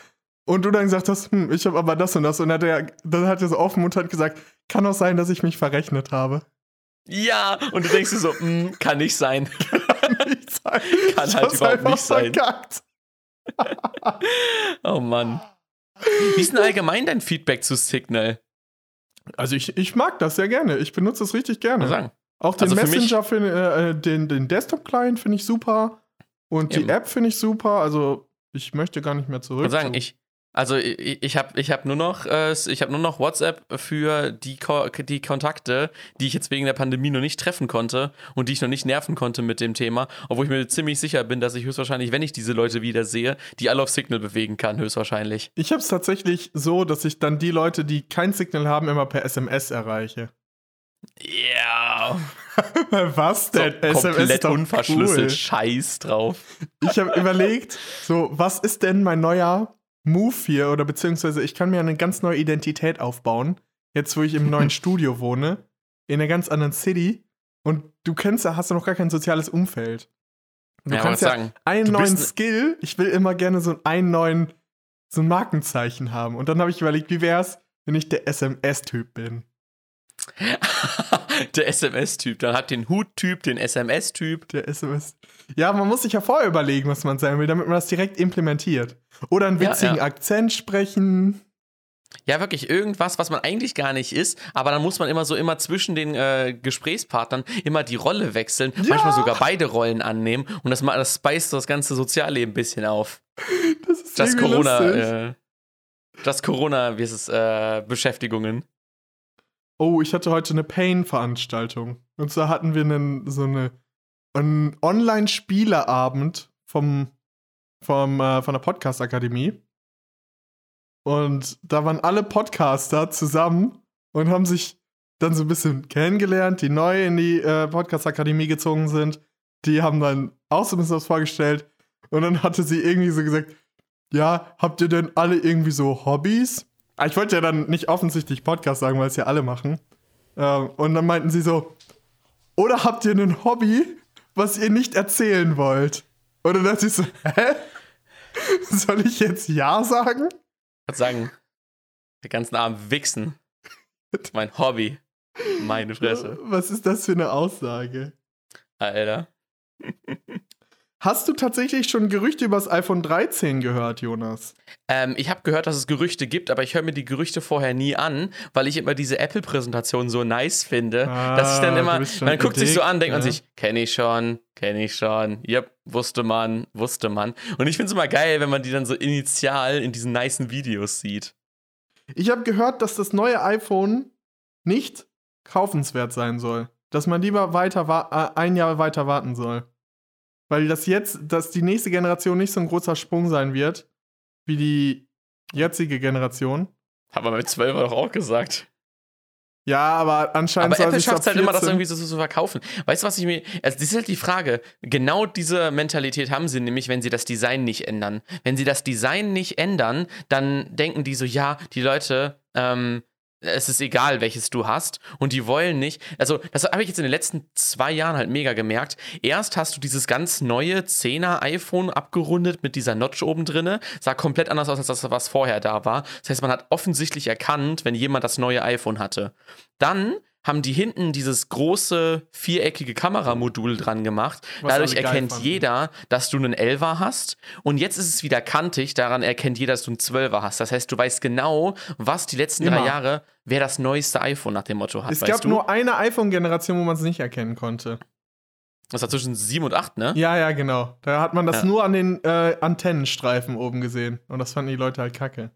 und du dann gesagt hast, hm, ich habe aber das und das, und dann hat er, dann hat er so offen und hat gesagt, kann auch sein, dass ich mich verrechnet habe. ja, und du denkst dir so, mh, kann nicht sein. Kann nicht sein. Kann Ich halt überhaupt einfach nicht sein. verkackt. Oh Mann. Wie ist denn allgemein dein Feedback zu Signal? Also ich, ich mag das sehr gerne. Ich benutze es richtig gerne. Sagen. Auch den Also für mich- Messenger, find, äh, äh, den, den Desktop-Client finde ich super. Und Eben. die App finde ich super. Also ich möchte gar nicht mehr zurück. Mal sagen, ich, Also ich, ich habe ich hab nur, noch, äh, hab nur noch WhatsApp für die, Ko die Kontakte, die ich jetzt wegen der Pandemie noch nicht treffen konnte und die ich noch nicht nerven konnte mit dem Thema, obwohl ich mir ziemlich sicher bin, dass ich höchstwahrscheinlich, wenn ich diese Leute wieder sehe, die alle auf Signal bewegen kann, höchstwahrscheinlich. Ich habe es tatsächlich so, dass ich dann die Leute, die kein Signal haben, immer per SMS erreiche. Ja. Yeah. Was denn? So SMS komplett unverschlüsselt. Cool. Scheiß drauf. Ich habe überlegt, so, was ist denn mein neuer Move hier oder beziehungsweise ich kann mir eine ganz neue Identität aufbauen, jetzt wo ich im neuen Studio wohne, in einer ganz anderen City und du kennst ja, hast du noch gar kein soziales Umfeld. Du ja, kannst ja sagen, einen neuen Skill, ich will immer gerne so einen neuen, so ein Markenzeichen haben. Und dann habe ich überlegt, wie wäre es, wenn ich der SMS-Typ bin? der SMS-Typ. Dann hat den Hut-Typ, den SMS-Typ. Der SMS. Ja, man muss sich ja vorher überlegen, was man sein will, damit man das direkt implementiert. Oder einen witzigen ja, ja. Akzent sprechen. Ja, wirklich irgendwas, was man eigentlich gar nicht ist, aber dann muss man immer so immer zwischen den äh, Gesprächspartnern immer die Rolle wechseln, ja. manchmal sogar beide Rollen annehmen und das, das speist das ganze Sozialleben ein bisschen auf. Das ist das Corona, äh, das Corona, wie ist es, äh, Beschäftigungen. Oh, ich hatte heute eine Pain-Veranstaltung. Und zwar hatten wir einen, so eine, einen Online-Spieleabend vom, vom, äh, von der Podcast-Akademie. Und da waren alle Podcaster zusammen und haben sich dann so ein bisschen kennengelernt, die neu in die äh, Podcast-Akademie gezogen sind. Die haben dann auch so ein bisschen was vorgestellt. Und dann hatte sie irgendwie so gesagt: Ja, habt ihr denn alle irgendwie so Hobbys? Ah, ich wollte ja dann nicht offensichtlich Podcast sagen, weil es ja alle machen. Ähm, und dann meinten sie so: Oder habt ihr ein Hobby, was ihr nicht erzählen wollt? Dann dachte ich so: Hä? Soll ich jetzt Ja sagen? würde sagen, den ganzen Abend wichsen. mein Hobby. Meine Fresse. Was ist das für eine Aussage? Alter. Hast du tatsächlich schon Gerüchte über das iPhone 13 gehört, Jonas? Ähm, ich habe gehört, dass es Gerüchte gibt, aber ich höre mir die Gerüchte vorher nie an, weil ich immer diese Apple-Präsentation so nice finde, ah, dass ich dann immer, man guckt sich so an, denkt ja. man sich, kenne ich schon, kenne ich schon, yep, wusste man, wusste man. Und ich finde es immer geil, wenn man die dann so initial in diesen nicen Videos sieht. Ich habe gehört, dass das neue iPhone nicht kaufenswert sein soll. Dass man lieber weiter äh, ein Jahr weiter warten soll. Weil das jetzt, dass die nächste Generation nicht so ein großer Sprung sein wird, wie die jetzige Generation. Haben wir mit 12 doch auch gesagt. Ja, aber anscheinend aber Apple schafft es halt immer, das irgendwie so zu verkaufen. Weißt du, was ich mir. Also, das ist halt die Frage. Genau diese Mentalität haben sie nämlich, wenn sie das Design nicht ändern. Wenn sie das Design nicht ändern, dann denken die so, ja, die Leute, ähm, es ist egal, welches du hast. Und die wollen nicht. Also, das habe ich jetzt in den letzten zwei Jahren halt mega gemerkt. Erst hast du dieses ganz neue 10er iPhone abgerundet mit dieser Notch oben drinne. Sah komplett anders aus als das, was vorher da war. Das heißt, man hat offensichtlich erkannt, wenn jemand das neue iPhone hatte. Dann haben die hinten dieses große viereckige Kameramodul dran gemacht. Was Dadurch erkennt jeder, dass du einen Elfer hast. Und jetzt ist es wieder kantig, daran erkennt jeder, dass du einen Zwölfer hast. Das heißt, du weißt genau, was die letzten Immer. drei Jahre, wer das neueste iPhone nach dem Motto hat. Es gab du? nur eine iPhone-Generation, wo man es nicht erkennen konnte. Das war zwischen 7 und 8, ne? Ja, ja, genau. Da hat man das ja. nur an den äh, Antennenstreifen oben gesehen. Und das fanden die Leute halt kacke.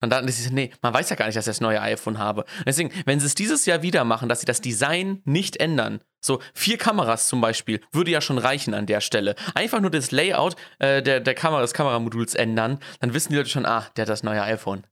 Und dann ist es, nee, man weiß ja gar nicht, dass ich das neue iPhone habe. Und deswegen, wenn sie es dieses Jahr wieder machen, dass sie das Design nicht ändern, so vier Kameras zum Beispiel, würde ja schon reichen an der Stelle. Einfach nur das Layout äh, der, der Kamera, des Kameramoduls ändern, dann wissen die Leute schon, ah, der hat das neue iPhone.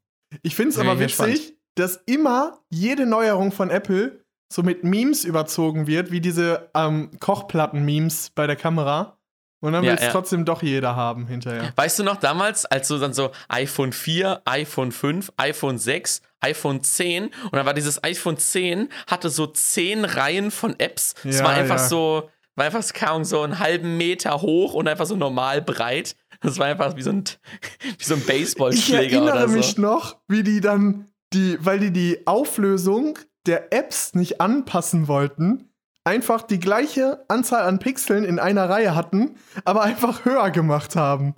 Ich finde es aber witzig, dass immer jede Neuerung von Apple so mit Memes überzogen wird, wie diese ähm, Kochplatten-Memes bei der Kamera. Und dann ja, will es ja. trotzdem doch jeder haben hinterher. Weißt du noch damals, als du dann so iPhone 4, iPhone 5, iPhone 6, iPhone 10 und dann war dieses iPhone 10, hatte so zehn Reihen von Apps. Es ja, war einfach so, war einfach so einen halben Meter hoch und einfach so normal breit. Das war einfach wie so ein, wie so ein Baseballschläger. Ich erinnere oder so. mich noch, wie die dann die, weil die die Auflösung der Apps nicht anpassen wollten, einfach die gleiche Anzahl an Pixeln in einer Reihe hatten, aber einfach höher gemacht haben.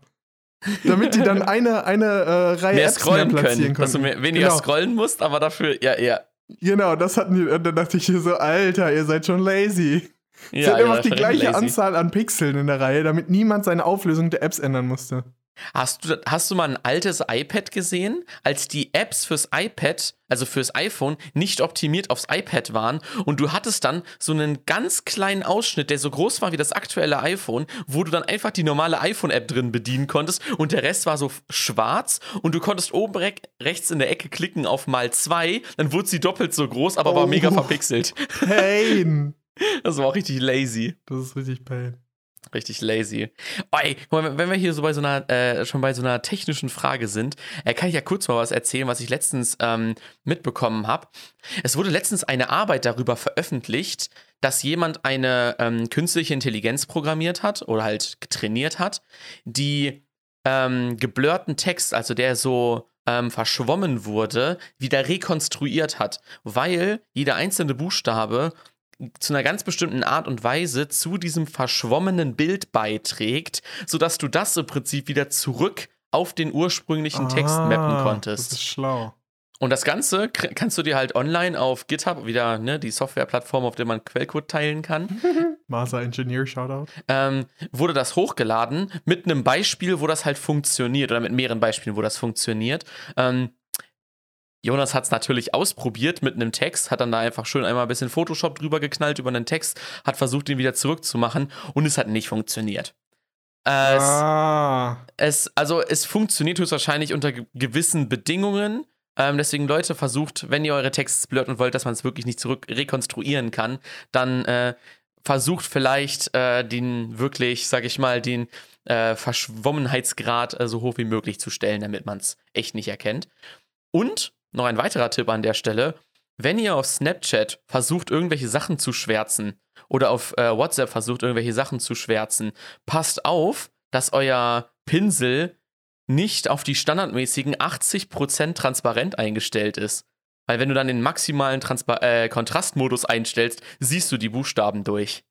Damit die dann eine, eine äh, Reihe mehr Apps scrollen mehr platzieren können. Dass du mehr, weniger genau. scrollen musst, aber dafür, ja, ja. Genau, das hatten die, und dann dachte ich hier so, Alter, ihr seid schon lazy. Ja, Sie hat einfach die gleiche lazy. Anzahl an Pixeln in der Reihe, damit niemand seine Auflösung der Apps ändern musste. Hast du, hast du mal ein altes iPad gesehen, als die Apps fürs iPad, also fürs iPhone, nicht optimiert aufs iPad waren und du hattest dann so einen ganz kleinen Ausschnitt, der so groß war wie das aktuelle iPhone, wo du dann einfach die normale iPhone-App drin bedienen konntest und der Rest war so schwarz und du konntest oben re rechts in der Ecke klicken auf mal zwei, dann wurde sie doppelt so groß, aber oh. war mega verpixelt. Pain! Das war auch richtig lazy. Das ist richtig pain. Richtig lazy. Oh, wenn wir hier so bei so einer, äh, schon bei so einer technischen Frage sind, äh, kann ich ja kurz mal was erzählen, was ich letztens ähm, mitbekommen habe. Es wurde letztens eine Arbeit darüber veröffentlicht, dass jemand eine ähm, künstliche Intelligenz programmiert hat oder halt trainiert hat, die ähm, geblurrten Text, also der so ähm, verschwommen wurde, wieder rekonstruiert hat, weil jeder einzelne Buchstabe zu einer ganz bestimmten Art und Weise zu diesem verschwommenen Bild beiträgt, sodass du das im Prinzip wieder zurück auf den ursprünglichen Text ah, mappen konntest. Das ist schlau. Und das Ganze kannst du dir halt online auf GitHub, wieder ne, die Softwareplattform, auf der man Quellcode teilen kann. Masa Engineer Shoutout. Ähm, wurde das hochgeladen mit einem Beispiel, wo das halt funktioniert, oder mit mehreren Beispielen, wo das funktioniert. Ähm, Jonas hat es natürlich ausprobiert mit einem Text, hat dann da einfach schön einmal ein bisschen Photoshop drüber geknallt über einen Text, hat versucht, ihn wieder zurückzumachen und es hat nicht funktioniert. Es, ah. es, also es funktioniert höchstwahrscheinlich unter gewissen Bedingungen. Ähm, deswegen, Leute, versucht, wenn ihr eure Texte blurrt und wollt, dass man es wirklich nicht zurück rekonstruieren kann, dann äh, versucht vielleicht äh, den wirklich, sag ich mal, den äh, Verschwommenheitsgrad äh, so hoch wie möglich zu stellen, damit man es echt nicht erkennt. Und noch ein weiterer Tipp an der Stelle. Wenn ihr auf Snapchat versucht, irgendwelche Sachen zu schwärzen oder auf äh, WhatsApp versucht, irgendwelche Sachen zu schwärzen, passt auf, dass euer Pinsel nicht auf die standardmäßigen 80% transparent eingestellt ist. Weil wenn du dann den maximalen Transpa äh, Kontrastmodus einstellst, siehst du die Buchstaben durch.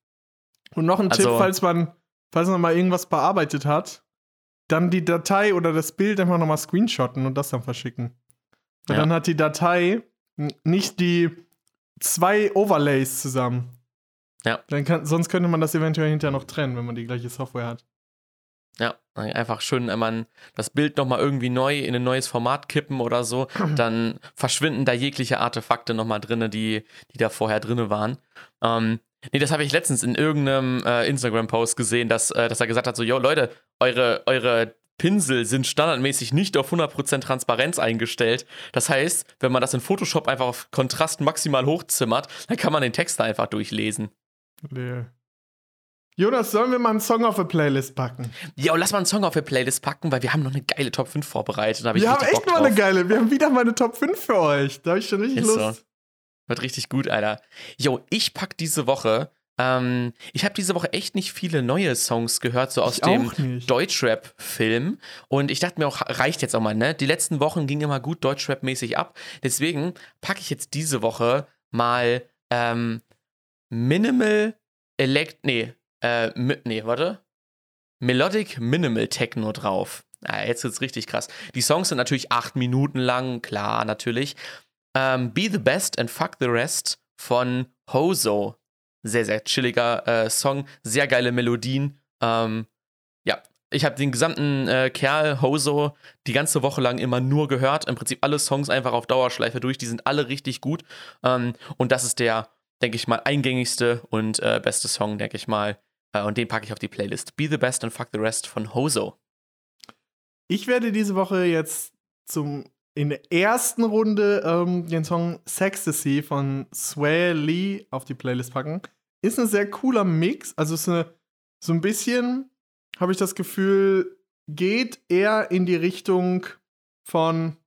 Und noch ein also, Tipp, falls man, falls man mal irgendwas bearbeitet hat, dann die Datei oder das Bild einfach nochmal screenshotten und das dann verschicken. Ja. dann hat die Datei nicht die zwei Overlays zusammen. Ja. Dann kann, sonst könnte man das eventuell hinterher noch trennen, wenn man die gleiche Software hat. Ja, einfach schön, wenn man das Bild nochmal irgendwie neu in ein neues Format kippen oder so, dann verschwinden da jegliche Artefakte nochmal drin, die, die da vorher drin waren. Ähm, nee, das habe ich letztens in irgendeinem äh, Instagram-Post gesehen, dass, äh, dass er gesagt hat: so, yo, Leute, eure, eure Pinsel sind standardmäßig nicht auf 100% Transparenz eingestellt. Das heißt, wenn man das in Photoshop einfach auf Kontrast maximal hochzimmert, dann kann man den Text einfach durchlesen. Nee. Jonas, sollen wir mal einen Song auf eine Playlist packen? Ja, lass mal einen Song auf eine Playlist packen, weil wir haben noch eine geile Top 5 vorbereitet. wir haben echt mal eine geile. Wir haben wieder mal eine Top 5 für euch. Da habe ich schon richtig Ist Lust. So. Wird richtig gut, Alter. Jo, ich pack diese Woche ähm, ich habe diese Woche echt nicht viele neue Songs gehört, so aus ich dem Deutschrap-Film. Und ich dachte mir auch, reicht jetzt auch mal, ne? Die letzten Wochen gingen immer gut Deutschrap-mäßig ab. Deswegen packe ich jetzt diese Woche mal ähm, Minimal Elect. Nee, äh, nee, warte. Melodic Minimal Techno drauf. Ah, jetzt wird's richtig krass. Die Songs sind natürlich acht Minuten lang, klar, natürlich. Ähm, Be the Best and Fuck the Rest von Hozo sehr, sehr chilliger äh, Song, sehr geile Melodien. Ähm, ja, ich habe den gesamten äh, Kerl, Hoso, die ganze Woche lang immer nur gehört. Im Prinzip alle Songs einfach auf Dauerschleife durch. Die sind alle richtig gut. Ähm, und das ist der, denke ich mal, eingängigste und äh, beste Song, denke ich mal. Äh, und den packe ich auf die Playlist. Be the Best and Fuck the Rest von Hoso. Ich werde diese Woche jetzt zum in der ersten Runde ähm, den Song Sextasy von Sway Lee auf die Playlist packen. Ist ein sehr cooler Mix. Also ist eine, so ein bisschen, habe ich das Gefühl, geht eher in die Richtung von.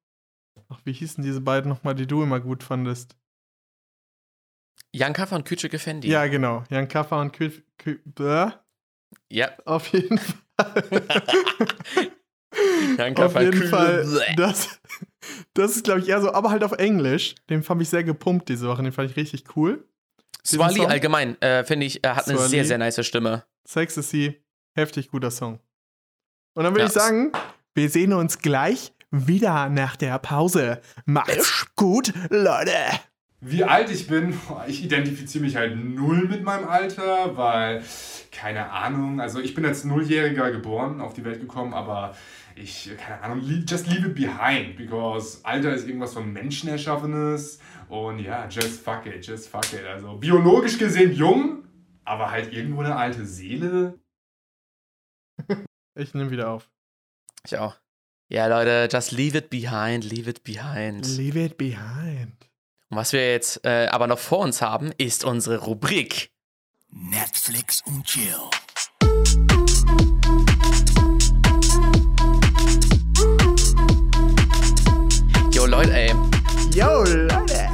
Ach, wie hießen diese beiden nochmal, die du immer gut fandest? Jan Kaffer und Küche Gefendi. Ja, genau. Jan Kaffer und Küche. Ja. Auf jeden Fall. Jan Auf jeden Fall. Das, das ist, glaube ich, eher so, aber halt auf Englisch. Den fand ich sehr gepumpt diese Woche. Den fand ich richtig cool. Swali allgemein, äh, finde ich, er hat Swali. eine sehr, sehr nice Stimme. Sex is sie. Heftig guter Song. Und dann würde ja. ich sagen, wir sehen uns gleich wieder nach der Pause. Macht's gut, Leute. Wie alt ich bin, ich identifiziere mich halt null mit meinem Alter, weil, keine Ahnung, also ich bin als Nulljähriger geboren, auf die Welt gekommen, aber ich, keine Ahnung, just leave it behind, because Alter ist irgendwas von Menschen erschaffenes und ja, just fuck it, just fuck it. Also biologisch gesehen jung, aber halt irgendwo eine alte Seele. Ich nehme wieder auf. Ich auch. Ja, Leute, just leave it behind, leave it behind. Leave it behind. Und was wir jetzt äh, aber noch vor uns haben, ist unsere Rubrik Netflix und Chill. Leute, ey. Yo, Leute.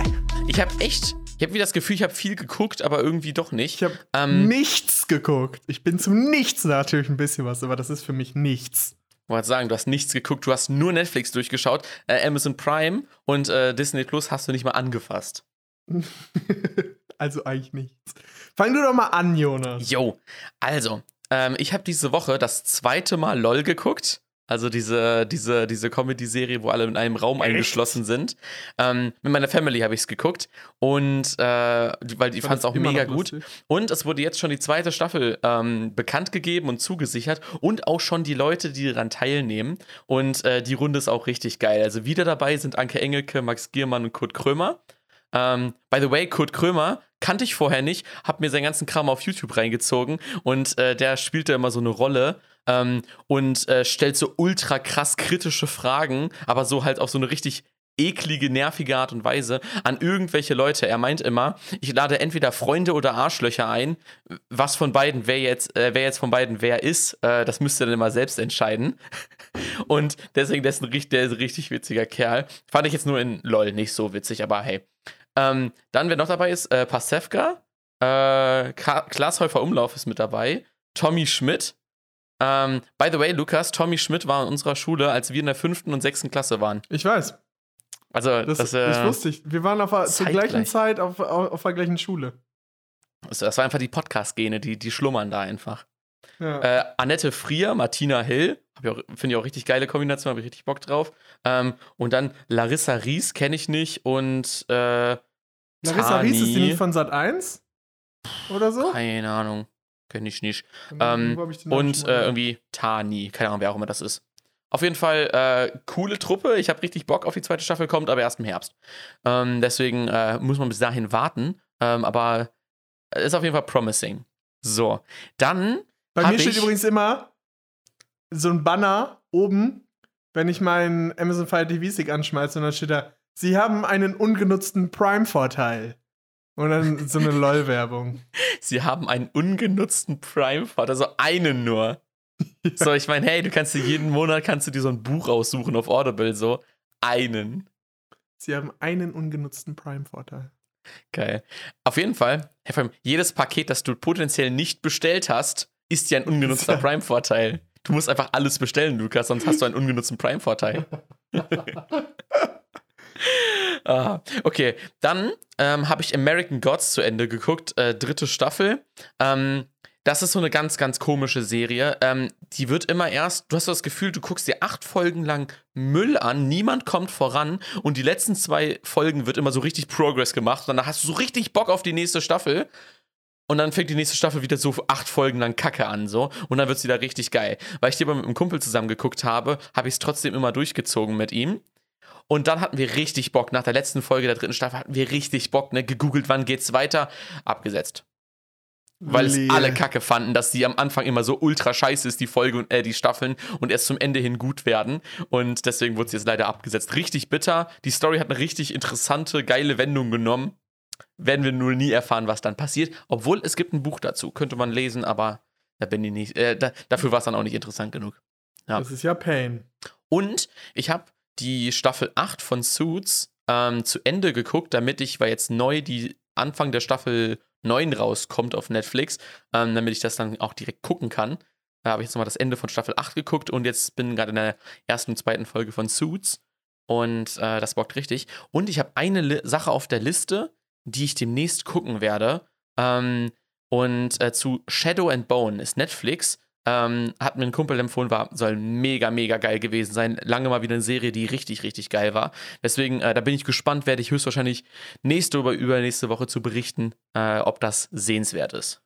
Ich habe echt, ich habe wieder das Gefühl, ich habe viel geguckt, aber irgendwie doch nicht. Ich habe Ähm, nichts geguckt. Ich bin zum Nichts natürlich ein bisschen was, aber das ist für mich nichts. Ich wollte sagen, du hast nichts geguckt, du hast nur Netflix durchgeschaut, äh, Amazon Prime und äh, Disney Plus hast du nicht mal angefasst. also eigentlich nichts. Fang du doch mal an, Jonas. Yo, also, ähm, ich habe diese Woche das zweite Mal LOL geguckt. Also diese, diese, diese Comedy-Serie, wo alle in einem Raum eingeschlossen sind. Ähm, mit meiner Family habe ich es geguckt. Und äh, weil die fand es auch mega gut. Und es wurde jetzt schon die zweite Staffel ähm, bekannt gegeben und zugesichert. Und auch schon die Leute, die daran teilnehmen. Und äh, die Runde ist auch richtig geil. Also wieder dabei sind Anke Engelke, Max Giermann und Kurt Krömer. Ähm, by the way, Kurt Krömer kannte ich vorher nicht, hab mir seinen ganzen Kram auf YouTube reingezogen und äh, der spielt da immer so eine Rolle ähm, und äh, stellt so ultra krass kritische Fragen, aber so halt auf so eine richtig eklige, nervige Art und Weise an irgendwelche Leute. Er meint immer, ich lade entweder Freunde oder Arschlöcher ein. Was von beiden, wer jetzt, äh, wer jetzt von beiden wer ist, äh, das müsst ihr dann immer selbst entscheiden. Und deswegen, der ist ein, der ist ein richtig witziger Kerl. Fand ich jetzt nur in LOL nicht so witzig, aber hey. Ähm, dann, wer noch dabei ist, äh, Pasewka, äh, Klaas Häufer Umlauf ist mit dabei, Tommy Schmidt. Ähm, by the way, Lukas, Tommy Schmidt war in unserer Schule, als wir in der fünften und sechsten Klasse waren. Ich weiß. Also, Das, das, äh, ich wusste ich. Wir waren auf, zur gleichen Zeit auf, auf, auf der gleichen Schule. das, das war einfach die Podcast-Gene, die, die schlummern da einfach. Ja. Äh, Annette Frier, Martina Hill, finde ich auch richtig geile Kombination, habe ich richtig Bock drauf. Ähm, und dann Larissa Ries kenne ich nicht und äh, Larissa Ries ist die Tani. nicht von Sat 1? Oder so? keine Ahnung, kenne ich nicht. Ähm, ich Und äh, irgendwie Tani, keine Ahnung, wer auch immer das ist. Auf jeden Fall äh, coole Truppe. Ich habe richtig Bock auf die zweite Staffel, kommt aber erst im Herbst. Ähm, deswegen äh, muss man bis dahin warten. Ähm, aber ist auf jeden Fall promising. So, dann Bei mir steht übrigens immer so ein Banner oben, wenn ich meinen Amazon Fire TV Stick anschmeiße und dann steht da, Sie haben einen ungenutzten Prime-Vorteil. Und dann so eine LOL-Werbung. Sie haben einen ungenutzten Prime-Fort, also einen nur. So, ich meine, hey, du kannst dir jeden Monat kannst du dir so ein Buch aussuchen auf Audible, so einen. Sie haben einen ungenutzten Prime-Vorteil. Geil. Auf jeden Fall, vor allem, jedes Paket, das du potenziell nicht bestellt hast, ist ja ein ungenutzter Ja. Prime-Vorteil. Du musst einfach alles bestellen, Lukas, sonst hast du einen ungenutzten Prime-Vorteil. ah, okay, dann ähm, habe ich American Gods zu Ende geguckt, äh, dritte Staffel. Ähm, das ist so eine ganz, ganz komische Serie. Ähm, die wird immer erst, du hast das Gefühl, du guckst dir acht Folgen lang Müll an, niemand kommt voran und die letzten zwei Folgen wird immer so richtig Progress gemacht und dann hast du so richtig Bock auf die nächste Staffel. Und dann fängt die nächste Staffel wieder so acht Folgen lang Kacke an, so. Und dann wird es wieder richtig geil. Weil ich die aber mit einem Kumpel zusammen geguckt habe, habe ich es trotzdem immer durchgezogen mit ihm. Und dann hatten wir richtig Bock. Nach der letzten Folge der dritten Staffel hatten wir richtig Bock, ne? Gegoogelt, wann geht's weiter? Abgesetzt. Weil es Lee. alle Kacke fanden, dass die am Anfang immer so ultra scheiße ist, die Folge und äh, die Staffeln und erst zum Ende hin gut werden. Und deswegen wurde sie jetzt leider abgesetzt. Richtig bitter. Die Story hat eine richtig interessante, geile Wendung genommen. Werden wir nur nie erfahren, was dann passiert. Obwohl es gibt ein Buch dazu. Könnte man lesen, aber da bin ich nicht. Äh, da, dafür war es dann auch nicht interessant genug. Ja. Das ist ja Pain. Und ich habe die Staffel 8 von Suits ähm, zu Ende geguckt, damit ich, weil jetzt neu die Anfang der Staffel 9 rauskommt auf Netflix, ähm, damit ich das dann auch direkt gucken kann. Da habe ich jetzt nochmal das Ende von Staffel 8 geguckt und jetzt bin gerade in der ersten und zweiten Folge von Suits. Und äh, das bockt richtig. Und ich habe eine Li Sache auf der Liste, die ich demnächst gucken werde. Ähm, und äh, zu Shadow and Bone ist Netflix. Ähm, hat mir ein Kumpel empfohlen, war, soll mega, mega geil gewesen sein. Lange mal wieder eine Serie, die richtig, richtig geil war. Deswegen, äh, da bin ich gespannt, werde ich höchstwahrscheinlich nächste oder übernächste Woche zu berichten, äh, ob das sehenswert ist.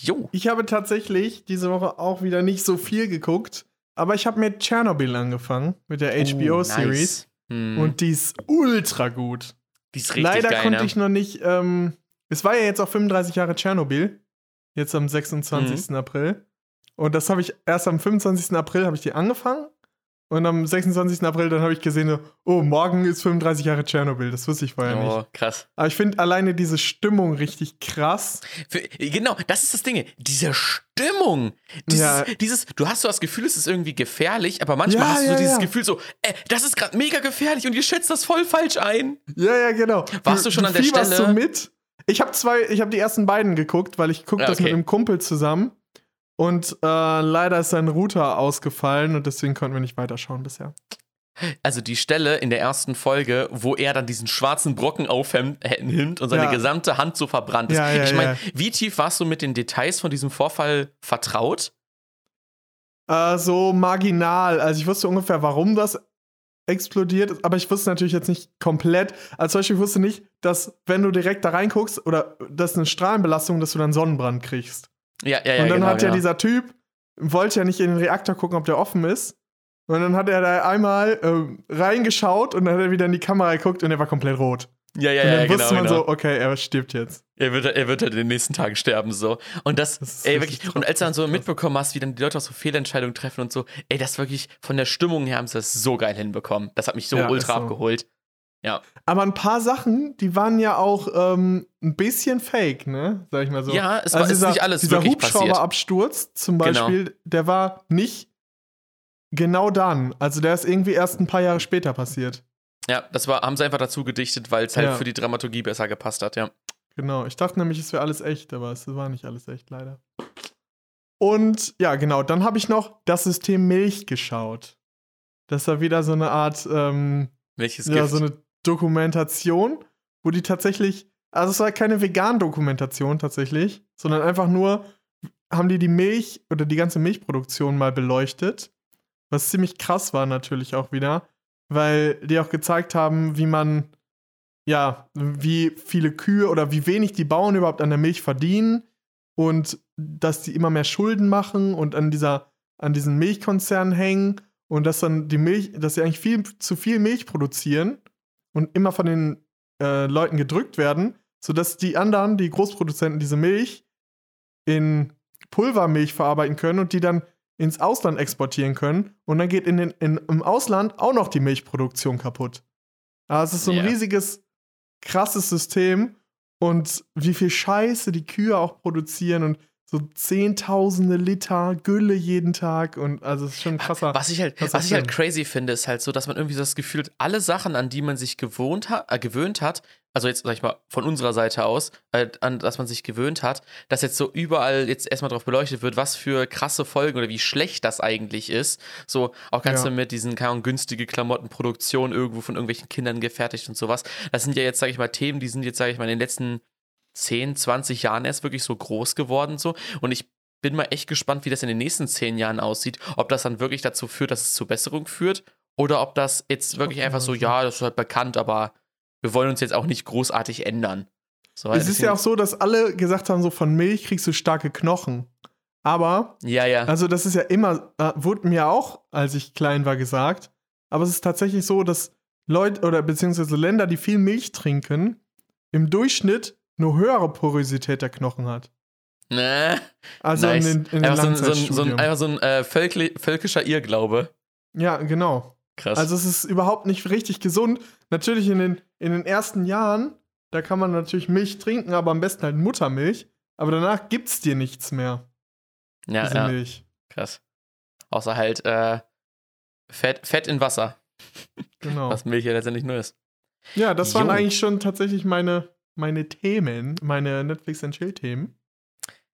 Jo. Ich habe tatsächlich diese Woche auch wieder nicht so viel geguckt, aber ich habe mit Tschernobyl angefangen, mit der Oh, HBO-Series. nice. Hm. Und die ist ultra gut. die ist richtig Leider geil, konnte ne? ich noch nicht. Ähm, es war ja jetzt auch 35 Jahre Tschernobyl. Jetzt am 26. Mhm. April. Und das habe ich erst am 25. April habe ich die angefangen. Und am 26. April dann habe ich gesehen, so, oh, morgen ist 35 Jahre Tschernobyl. Das wusste ich vorher nicht. Oh, krass. Aber ich finde alleine diese Stimmung richtig krass. Für, genau, das ist das Ding. Diese Stimmung. Dieses, Ja. dieses, du hast so das Gefühl, es ist irgendwie gefährlich, aber manchmal Ja, hast du ja, so dieses. Gefühl so, äh, das ist gerade mega gefährlich und ihr schätzt das voll falsch ein. Ja, ja, genau. Warst du schon an der Stelle? so mit. Ich habe zwei, ich habe die ersten beiden geguckt, weil ich gucke Ja, das mit okay. einem Kumpel zusammen. Und äh, leider ist sein Router ausgefallen und deswegen konnten wir nicht weiterschauen bisher. Also die Stelle in der ersten Folge, wo er dann diesen schwarzen Brocken aufhimmt und seine Ja. gesamte Hand so verbrannt ist. Ja, ja, ich meine, wie tief warst du mit den Details von diesem Vorfall vertraut? Äh, so marginal. Also ich wusste ungefähr, warum das explodiert ist, aber ich wusste natürlich jetzt nicht komplett. Also zum Beispiel ich wusste nicht, dass wenn du direkt da reinguckst oder das ist eine Strahlenbelastung, dass du dann Sonnenbrand kriegst. Ja, ja, ja. und dann genau, hat ja genau. dieser Typ, wollte ja nicht in den Reaktor gucken, ob der offen ist. Und dann hat er da einmal ähm, reingeschaut und dann hat er wieder in die Kamera geguckt und er war komplett rot. Ja, ja, und dann ja, genau, wusste man genau. so, okay, er stirbt jetzt. Er wird, er wird halt in den nächsten Tagen sterben, so. Und das, Das ey, wirklich, und als du dann so mitbekommen hast, wie dann die Leute auch so Fehlentscheidungen treffen und so, ey, das wirklich, von der Stimmung her haben sie das so geil hinbekommen. Das hat mich so Ja, ultra so. abgeholt. Ja. Aber ein paar Sachen, die waren ja auch ähm, ein bisschen fake, ne? Sag ich mal so. Ja, es war- es ist nicht alles dieser wirklich passiert. Hubschrauberabsturz zum Genau. Beispiel, der war nicht genau dann. Also der ist irgendwie erst ein paar Jahre später passiert. Ja, das war, haben sie einfach dazu gedichtet, weil es halt Ja. für die Dramaturgie besser gepasst hat, ja. Genau. Ich dachte nämlich, es wäre alles echt, aber es war nicht alles echt, leider. Und ja, genau, dann habe ich noch das System Milch geschaut. Das war wieder so eine Art ähm, Welches ja, Gift? so eine Dokumentation, wo die tatsächlich, also es war keine Vegan-Dokumentation tatsächlich, sondern einfach nur haben die die Milch oder die ganze Milchproduktion mal beleuchtet, was ziemlich krass war natürlich auch wieder, weil die auch gezeigt haben, wie man, ja, wie viele Kühe oder wie wenig die Bauern überhaupt an der Milch verdienen und dass die immer mehr Schulden machen und an dieser, an diesen Milchkonzernen hängen und dass dann die Milch, dass sie eigentlich viel zu viel Milch produzieren und immer von den äh, Leuten gedrückt werden, sodass die anderen, die Großproduzenten, diese Milch in Pulvermilch verarbeiten können und die dann ins Ausland exportieren können. Und dann geht in den, in, im Ausland auch noch die Milchproduktion kaputt. Also es ist so ein Ja. riesiges, krasses System. Und wie viel Scheiße die Kühe auch produzieren und so zehntausende Liter Gülle jeden Tag. Und also es ist schon krasser. Was ich halt, was ich halt crazy finde, ist halt so, dass man irgendwie so das Gefühl hat, alle Sachen, an die man sich gewohnt hat, äh, gewöhnt hat, also jetzt sag ich mal von unserer Seite aus, äh, an das man sich gewöhnt hat, dass jetzt so überall jetzt erstmal drauf beleuchtet wird, was für krasse Folgen oder wie schlecht das eigentlich ist. So auch ganz Ja. mit diesen keine Ahnung, günstige Klamottenproduktion irgendwo von irgendwelchen Kindern gefertigt und sowas. Das sind ja jetzt, sag ich mal, Themen, die sind jetzt, sag ich mal, in den letzten 10, 20 Jahren erst wirklich so groß geworden so und ich bin mal echt gespannt, wie das in den nächsten 10 Jahren aussieht, ob das dann wirklich dazu führt, dass es zur Besserung führt oder ob das jetzt wirklich einfach so. ja, das ist halt bekannt, aber wir wollen uns jetzt auch nicht großartig ändern. So, es ist ja auch so, dass alle gesagt haben, so von Milch kriegst du starke Knochen. Aber, Ja, ja. also das ist ja immer, äh, wurde mir auch, als ich klein war, gesagt. Aber es ist tatsächlich so, dass Leute oder beziehungsweise Länder, die viel Milch trinken, im Durchschnitt eine höhere Porosität der Knochen hat. Ne? Also nice. in den, in den einfach so ein, so ein, einfach so ein äh, völkli- völkischer Irrglaube. Ja, genau. Krass. Also es ist überhaupt nicht richtig gesund. Natürlich in den, in den ersten Jahren, da kann man natürlich Milch trinken, aber am besten halt Muttermilch. Aber danach gibt's dir nichts mehr, ja, diese ja, Milch. krass. Außer halt äh, Fett, Fett in Wasser, Genau. was Milch ja letztendlich nur ist. Ja, das waren Jo. eigentlich schon tatsächlich meine, meine Themen, meine Netflix and Chill Themen.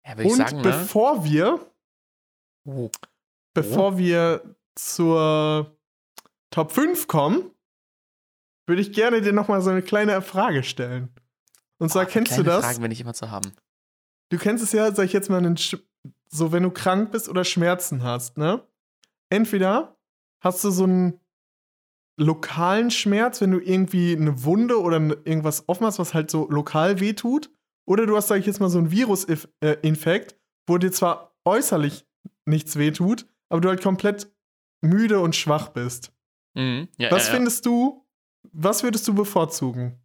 Ja, Und sagen, ne? bevor wir, Oh. bevor wir zur Top 5 kommen, würde ich gerne dir nochmal so eine kleine Frage stellen. Und zwar Boah, kennst du das? Fragen, wenn ich immer zu haben. Du kennst es ja, sag ich jetzt mal, so wenn du krank bist oder Schmerzen hast, ne? Entweder hast du so einen lokalen Schmerz, wenn du irgendwie eine Wunde oder irgendwas offen hast, was halt so lokal wehtut. Oder du hast, sag ich jetzt mal, so einen Virusinfekt, wo dir zwar äußerlich nichts wehtut, aber du halt komplett müde und schwach bist. Mhm. Ja, Was ja, ja. findest du, was würdest du bevorzugen?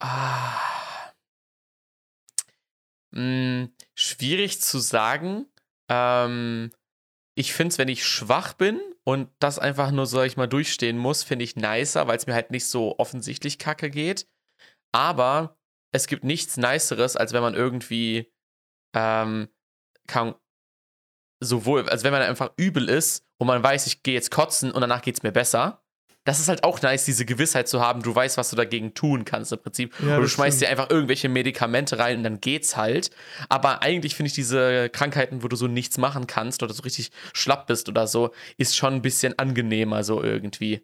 Ah. Hm, schwierig zu sagen. Ähm, ich finde es, wenn ich schwach bin und das einfach nur, sag ich mal, durchstehen muss, finde ich nicer, weil es mir halt nicht so offensichtlich kacke geht. Aber es gibt nichts Niceres, als wenn man irgendwie ähm, kann, sowohl, als wenn man einfach übel ist und man weiß, ich gehe jetzt kotzen und danach geht es mir besser. Das ist halt auch nice, diese Gewissheit zu haben, du weißt, was du dagegen tun kannst im Prinzip. Ja, Oder du schmeißt dir stimmt. einfach irgendwelche Medikamente rein und dann geht's halt. Aber eigentlich finde ich diese Krankheiten, wo du so nichts machen kannst oder so richtig schlapp bist oder so, ist schon ein bisschen angenehmer so irgendwie.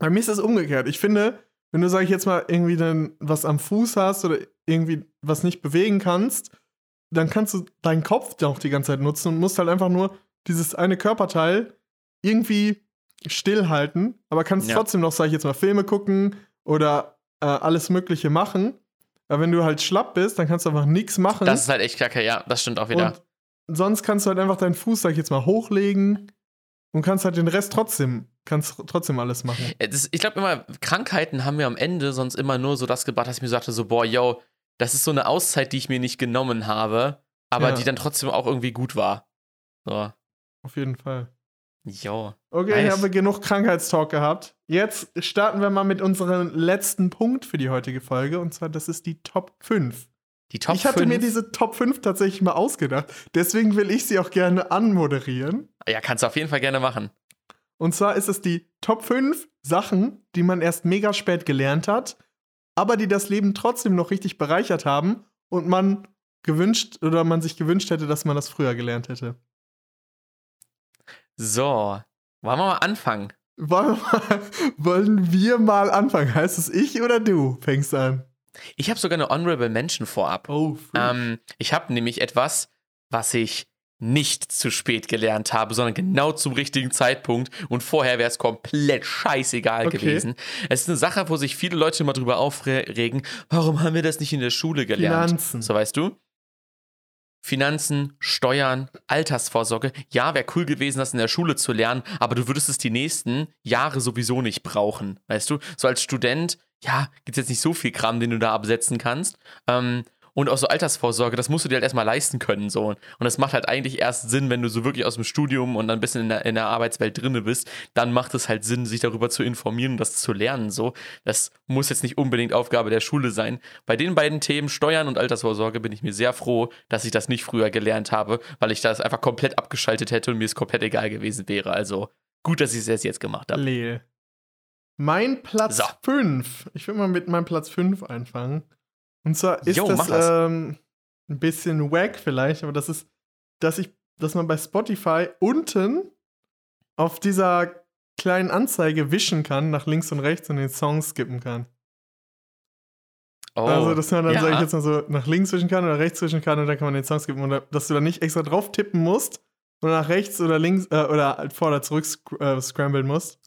Bei mir ist das umgekehrt. Ich finde, wenn du, sag ich jetzt mal, irgendwie dann was am Fuß hast oder irgendwie was nicht bewegen kannst, dann kannst du deinen Kopf auch die ganze Zeit nutzen und musst halt einfach nur dieses eine Körperteil irgendwie stillhalten, aber kannst Ja. trotzdem noch, sag ich jetzt mal, Filme gucken oder äh, alles Mögliche machen. Aber wenn du halt schlapp bist, dann kannst du einfach nichts machen. Das ist halt echt kacke, ja, das stimmt auch wieder. Und sonst kannst du halt einfach deinen Fuß, sag ich jetzt mal, hochlegen und kannst halt den Rest trotzdem, kannst trotzdem alles machen. Äh, Das, ich glaube immer, Krankheiten haben mir am Ende sonst immer nur so das gebracht, dass ich mir sagte, so, boah, yo, das ist so eine Auszeit, die ich mir nicht genommen habe, aber Ja. die dann trotzdem auch irgendwie gut war. So, Auf jeden Fall. Yo. Okay, Nice. ich habe genug Krankheitstalk gehabt. Jetzt starten wir mal mit unserem letzten Punkt für die heutige Folge. Und zwar, das ist die Top 5. Die Top ich hatte 5, mir diese Top 5 tatsächlich mal ausgedacht. Deswegen will ich sie auch gerne anmoderieren. Ja, kannst du auf jeden Fall gerne machen. Und zwar ist es die Top 5 Sachen, die man erst mega spät gelernt hat, aber die das Leben trotzdem noch richtig bereichert haben und man gewünscht oder man sich gewünscht hätte, dass man das früher gelernt hätte. So, wollen wir mal anfangen? Wollen wir mal, wollen wir mal anfangen? Heißt es ich oder du fängst an? Ich habe sogar eine Honorable Mention vorab. Oh, Ähm, ich habe nämlich etwas, was ich nicht zu spät gelernt habe, sondern genau zum richtigen Zeitpunkt und vorher wäre es komplett scheißegal Okay. gewesen. Es ist eine Sache, wo sich viele Leute immer drüber aufregen, warum haben wir das nicht in der Schule gelernt? Finanzen. So weißt du? Finanzen, Steuern, Altersvorsorge. Ja, wäre cool gewesen, das in der Schule zu lernen, aber du würdest es die nächsten Jahre sowieso nicht brauchen. Weißt du? So als Student, ja, gibt es jetzt nicht so viel Kram, den du da absetzen kannst. Ähm, und auch so Altersvorsorge, das musst du dir halt erstmal leisten können. So. Und das macht halt eigentlich erst Sinn, wenn du so wirklich aus dem Studium und dann ein bisschen in der, in der Arbeitswelt drinne bist. Dann macht es halt Sinn, sich darüber zu informieren und das zu lernen. So. Das muss jetzt nicht unbedingt Aufgabe der Schule sein. Bei den beiden Themen Steuern und Altersvorsorge bin ich mir sehr froh, dass ich das nicht früher gelernt habe, weil ich das einfach komplett abgeschaltet hätte und mir es komplett egal gewesen wäre. Also gut, dass ich es erst jetzt gemacht habe. Lehl. Mein Platz So. 5. Ich will mal mit meinem Platz 5 anfangen. Und zwar ist Jo, das, das. Ähm, ein bisschen wack vielleicht, aber das ist, dass ich, dass man bei Spotify unten auf dieser kleinen Anzeige wischen kann, nach links und rechts und den Song skippen kann. Oh, Also, dass man dann, ja. sag ich jetzt mal so, nach links wischen kann oder rechts wischen kann und dann kann man den Song skippen. Oder dass du dann nicht extra drauf tippen musst und nach rechts oder links äh, oder halt vor oder zurück sc äh, scramblen musst.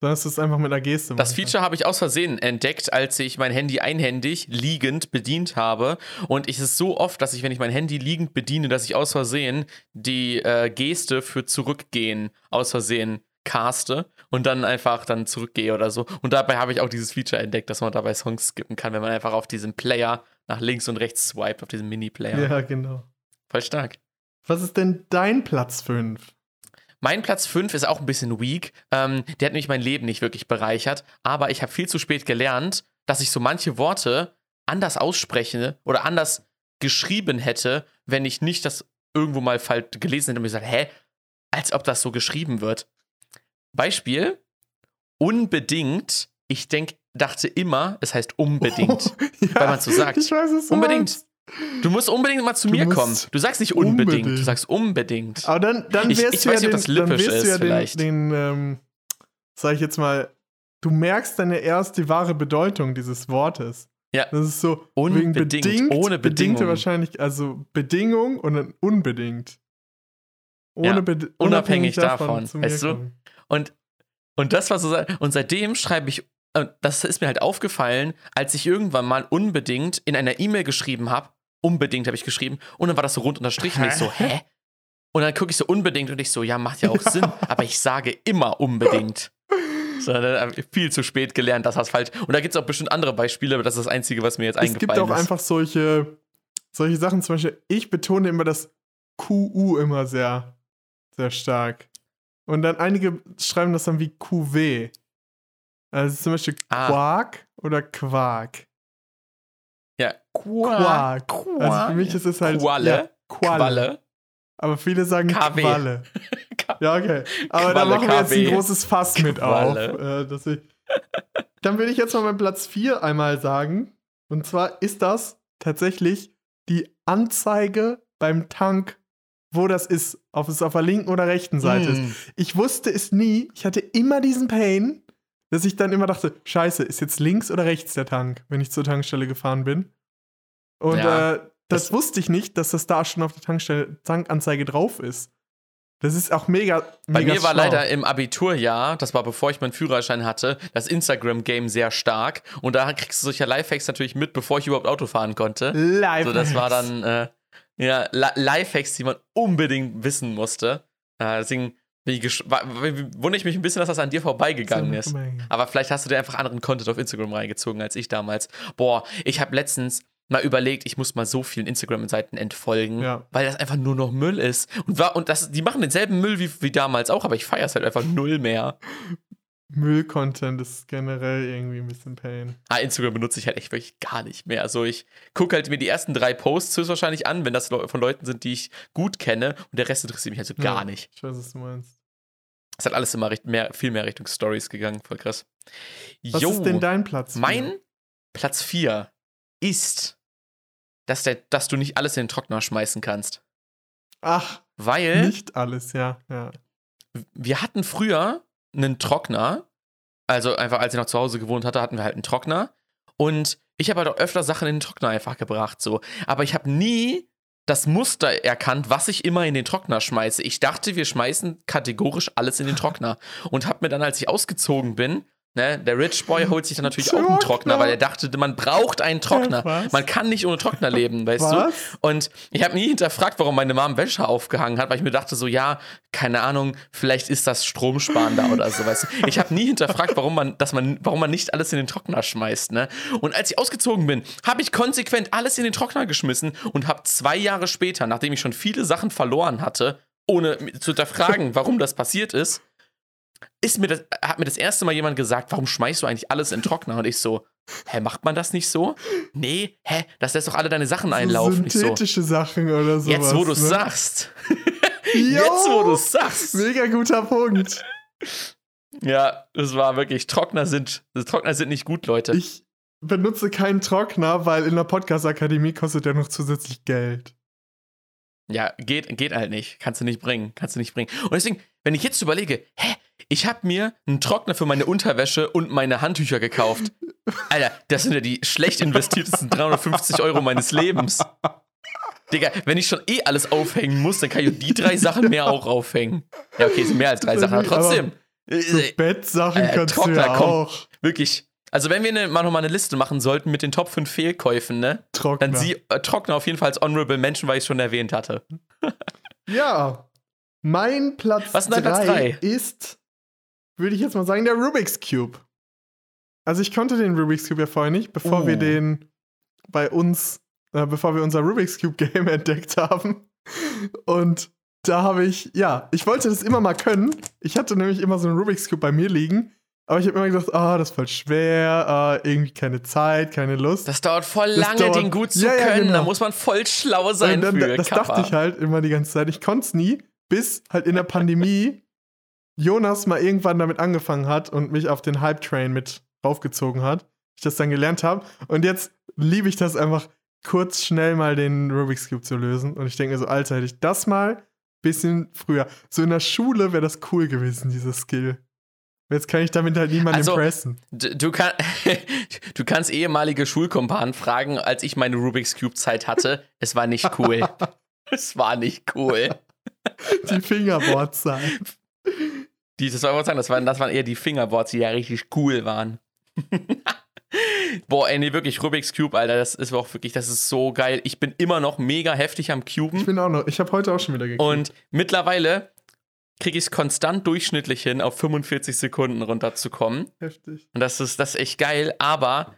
Sondern dass du es einfach mit einer Geste Das Feature habe ich aus Versehen entdeckt, als ich mein Handy einhändig liegend bedient habe. Und es ist so oft, dass ich, wenn ich mein Handy liegend bediene, dass ich aus Versehen die äh, Geste für zurückgehen aus Versehen caste und dann einfach dann zurückgehe oder so. Und dabei habe ich auch dieses Feature entdeckt, dass man dabei Songs skippen kann, wenn man einfach auf diesem Player nach links und rechts swiped, auf diesem Mini-Player. Ja, genau. Voll stark. Was ist denn dein Platz 5? Mein Platz 5 ist auch ein bisschen weak. Ähm, der hat nämlich mein Leben nicht wirklich bereichert. Aber ich habe viel zu spät gelernt, dass ich so manche Worte anders ausspreche oder anders geschrieben hätte, wenn ich nicht das irgendwo mal falsch gelesen hätte und mir gesagt, hä, als ob das so geschrieben wird. Beispiel, unbedingt, ich denk, dachte immer, es heißt unbedingt. ja, weil man's so sagt. Ich weiß es. Unbedingt. Du musst unbedingt mal zu Du mir kommen. Du sagst nicht unbedingt, unbedingt. du sagst unbedingt. Aber dann, dann Ich- wirst ich du weiß ja nicht, den, ob das du ist, ja den, vielleicht. den ähm, sag ich jetzt mal, du merkst dann ja erst die wahre Bedeutung dieses Wortes. Ja. Das ist so Unbedingt, wegen bedingt, ohne bedingte Bedingung. wahrscheinlich, also Bedingung und dann unbedingt. Ohne Ja, Bed- unabhängig davon, mir weißt du? Und, und das war so, und seitdem schreibe ich, das ist mir halt aufgefallen, als ich irgendwann mal unbedingt in einer E-Mail geschrieben habe, unbedingt habe ich geschrieben, und dann war das so rund unterstrichen. Ich so, hä? Und dann gucke ich so unbedingt und ich so, ja, macht ja auch Sinn, aber ich sage immer unbedingt. So, dann hab ich viel zu spät gelernt, das falsch. Und da gibt es auch bestimmt andere Beispiele, aber das ist das Einzige, was mir jetzt Es eingefallen gibt auch ist. einfach solche, solche Sachen, zum Beispiel, ich betone immer das QU immer sehr, sehr stark. Und dann einige schreiben das dann wie QW. Also zum Beispiel Ah. Quark oder Quark. Ja, Quark. Quark. Also für mich ist es halt Qualle. Ja, Qualle. Qualle. Aber viele sagen KW. Qualle. Ja, okay. Aber da machen wir jetzt ein großes Fass mit Qualle. auf. Äh, dass ich Dann will ich jetzt mal meinen Platz 4 einmal sagen. Und zwar ist das tatsächlich die Anzeige beim Tank, wo das ist. Ob es auf der linken oder rechten Seite ist. Mm. Ich wusste es nie. Ich hatte immer diesen Pain, dass ich dann immer dachte, scheiße, ist jetzt links oder rechts der Tank, wenn ich zur Tankstelle gefahren bin. Und Ja, äh, das, das- wusste ich nicht, dass das da schon auf der Tankstelle Tankanzeige drauf ist. Das ist auch mega. Bei mega mir war schlau. leider im Abiturjahr, das war bevor ich meinen Führerschein hatte, das Instagram-Game sehr stark. Und da kriegst du solche Lifehacks natürlich mit, bevor ich überhaupt Auto fahren konnte. Live. So, das war dann äh, ja, Li- Lifehacks, die man unbedingt wissen musste. Äh, deswegen wundere ich mich ein bisschen, dass das an dir vorbeigegangen ist. Aber vielleicht hast du dir einfach anderen Content auf Instagram reingezogen als ich damals. Boah, ich habe letztens mal überlegt, ich muss mal so vielen Instagram-Seiten entfolgen, Ja. weil das einfach nur noch Müll ist. Und, und das, die machen denselben Müll wie, wie damals auch, aber ich feiere es halt einfach null mehr. Müll-Content ist generell irgendwie ein bisschen Pain. Ah, Instagram benutze ich halt echt wirklich gar nicht mehr. Also ich gucke halt mir die ersten drei Posts höchstwahrscheinlich an, wenn das von Leuten sind, die ich gut kenne. Und der Rest interessiert mich halt so gar Ja, nicht. Ich weiß, was du meinst. Es hat alles immer recht, mehr, viel mehr Richtung Stories gegangen. Voll krass. Was ist denn dein Platz? vier? Mein Platz 4 ist, dass, der, dass du nicht alles in den Trockner schmeißen kannst. Ach, Weil nicht alles, ja. ja. wir hatten früher einen Trockner. Also einfach, als ich noch zu Hause gewohnt hatte, hatten wir halt einen Trockner. Und ich habe halt auch öfter Sachen in den Trockner einfach gebracht. so. Aber ich habe nie das Muster erkannt, was ich immer in den Trockner schmeiße. Ich dachte, wir schmeißen kategorisch alles in den Trockner. Und habe mir dann, als ich ausgezogen bin, ne, der Rich Boy holt sich dann natürlich auch einen Trockner, Trockner. weil er dachte, man braucht einen Trockner. was? Man kann nicht ohne Trockner leben, weißt du? Was? Und ich habe nie hinterfragt, warum meine Mom Wäsche aufgehangen hat, weil ich mir dachte so, ja, keine Ahnung, vielleicht ist das stromsparender oder so, weißt du. Ich habe nie hinterfragt, warum man, dass man, warum man nicht alles in den Trockner schmeißt, ne? Und als ich ausgezogen bin, habe ich konsequent alles in den Trockner geschmissen und habe zwei Jahre später, nachdem ich schon viele Sachen verloren hatte, ohne zu hinterfragen, warum das passiert ist, ist mir das, hat mir das erste Mal jemand gesagt, warum schmeißt du eigentlich alles in Trockner? Und ich so, hä, macht man das nicht so? Nee, hä, das lässt doch alle deine Sachen einlaufen. So, Synthetische Sachen oder sowas. Jetzt, wo du es ne? sagst. Jetzt, wo du es sagst. Mega guter Punkt. Ja, das war wirklich. Trockner sind, Trockner sind nicht gut, Leute. Ich benutze keinen Trockner, weil in der Podcast-Akademie kostet der noch zusätzlich Geld. ja, geht, geht halt nicht. Kannst du nicht bringen. Kannst du nicht bringen. Und deswegen, wenn ich jetzt überlege, hä, ich habe mir einen Trockner für meine Unterwäsche und meine Handtücher gekauft. Alter, das sind ja die schlecht investiertesten 350 Euro meines Lebens. Digga, wenn ich schon eh alles aufhängen muss, dann kann ich die drei Sachen mehr auch aufhängen. Ja, okay, sind mehr als drei Sachen, aber trotzdem. So Äh, Bettsachen äh, kannst du Trockner, ja komm. auch. Wirklich. Also, wenn wir ne, mal nochmal eine Liste machen sollten mit den Top 5 Fehlkäufen, ne? Trockner. Dann sie äh, Trockner auf jeden Fall als Honorable Menschen, weil ich schon erwähnt hatte. Ja. Mein Platz Was ist dein Platz 3 drei? ist, würde ich jetzt mal sagen, der Rubik's Cube. Also ich konnte den Rubik's Cube ja vorher nicht, bevor Oh. wir den bei uns, äh, bevor wir unser Rubik's Cube Game entdeckt haben. Und da habe ich, ja, ich wollte das immer mal können. Ich hatte nämlich immer so einen Rubik's Cube bei mir liegen. Aber ich habe immer gedacht, ah, das ist voll schwer, ah, irgendwie keine Zeit, keine Lust. Das dauert voll Das lange, dauert- den gut zu Ja, ja, können. genau. Da muss man voll schlau sein Und dann, für. das Kappa. dachte ich halt immer die ganze Zeit. Ich konnte es nie, bis halt in der Pandemie Jonas mal irgendwann damit angefangen hat und mich auf den Hype-Train mit raufgezogen hat. Ich das dann gelernt habe. Und jetzt liebe ich das einfach, kurz schnell mal den Rubik's Cube zu lösen. Und ich denke mir so, Alter, hätte ich das mal bisschen früher. So in der Schule wäre das cool gewesen, dieser Skill. Jetzt kann ich damit halt niemanden Also- impressen. Du, kann, du kannst ehemalige Schulkompanen fragen, als ich meine Rubik's Cube-Zeit hatte. Es war nicht cool. es war nicht cool. Die Fingerboard-Zeit. Die, das, war, ich sagen, das, waren, das waren eher die Fingerboards, die ja richtig cool waren. Boah, ey, nee, wirklich, Rubik's Cube, Alter, das ist auch wirklich, das ist so geil. Ich bin immer noch mega heftig am Cuben. Ich bin auch noch, ich habe heute auch schon wieder gekriegt. Und mittlerweile kriege ich es konstant durchschnittlich hin, auf 45 Sekunden runterzukommen. Heftig. Und das ist, das ist echt geil, aber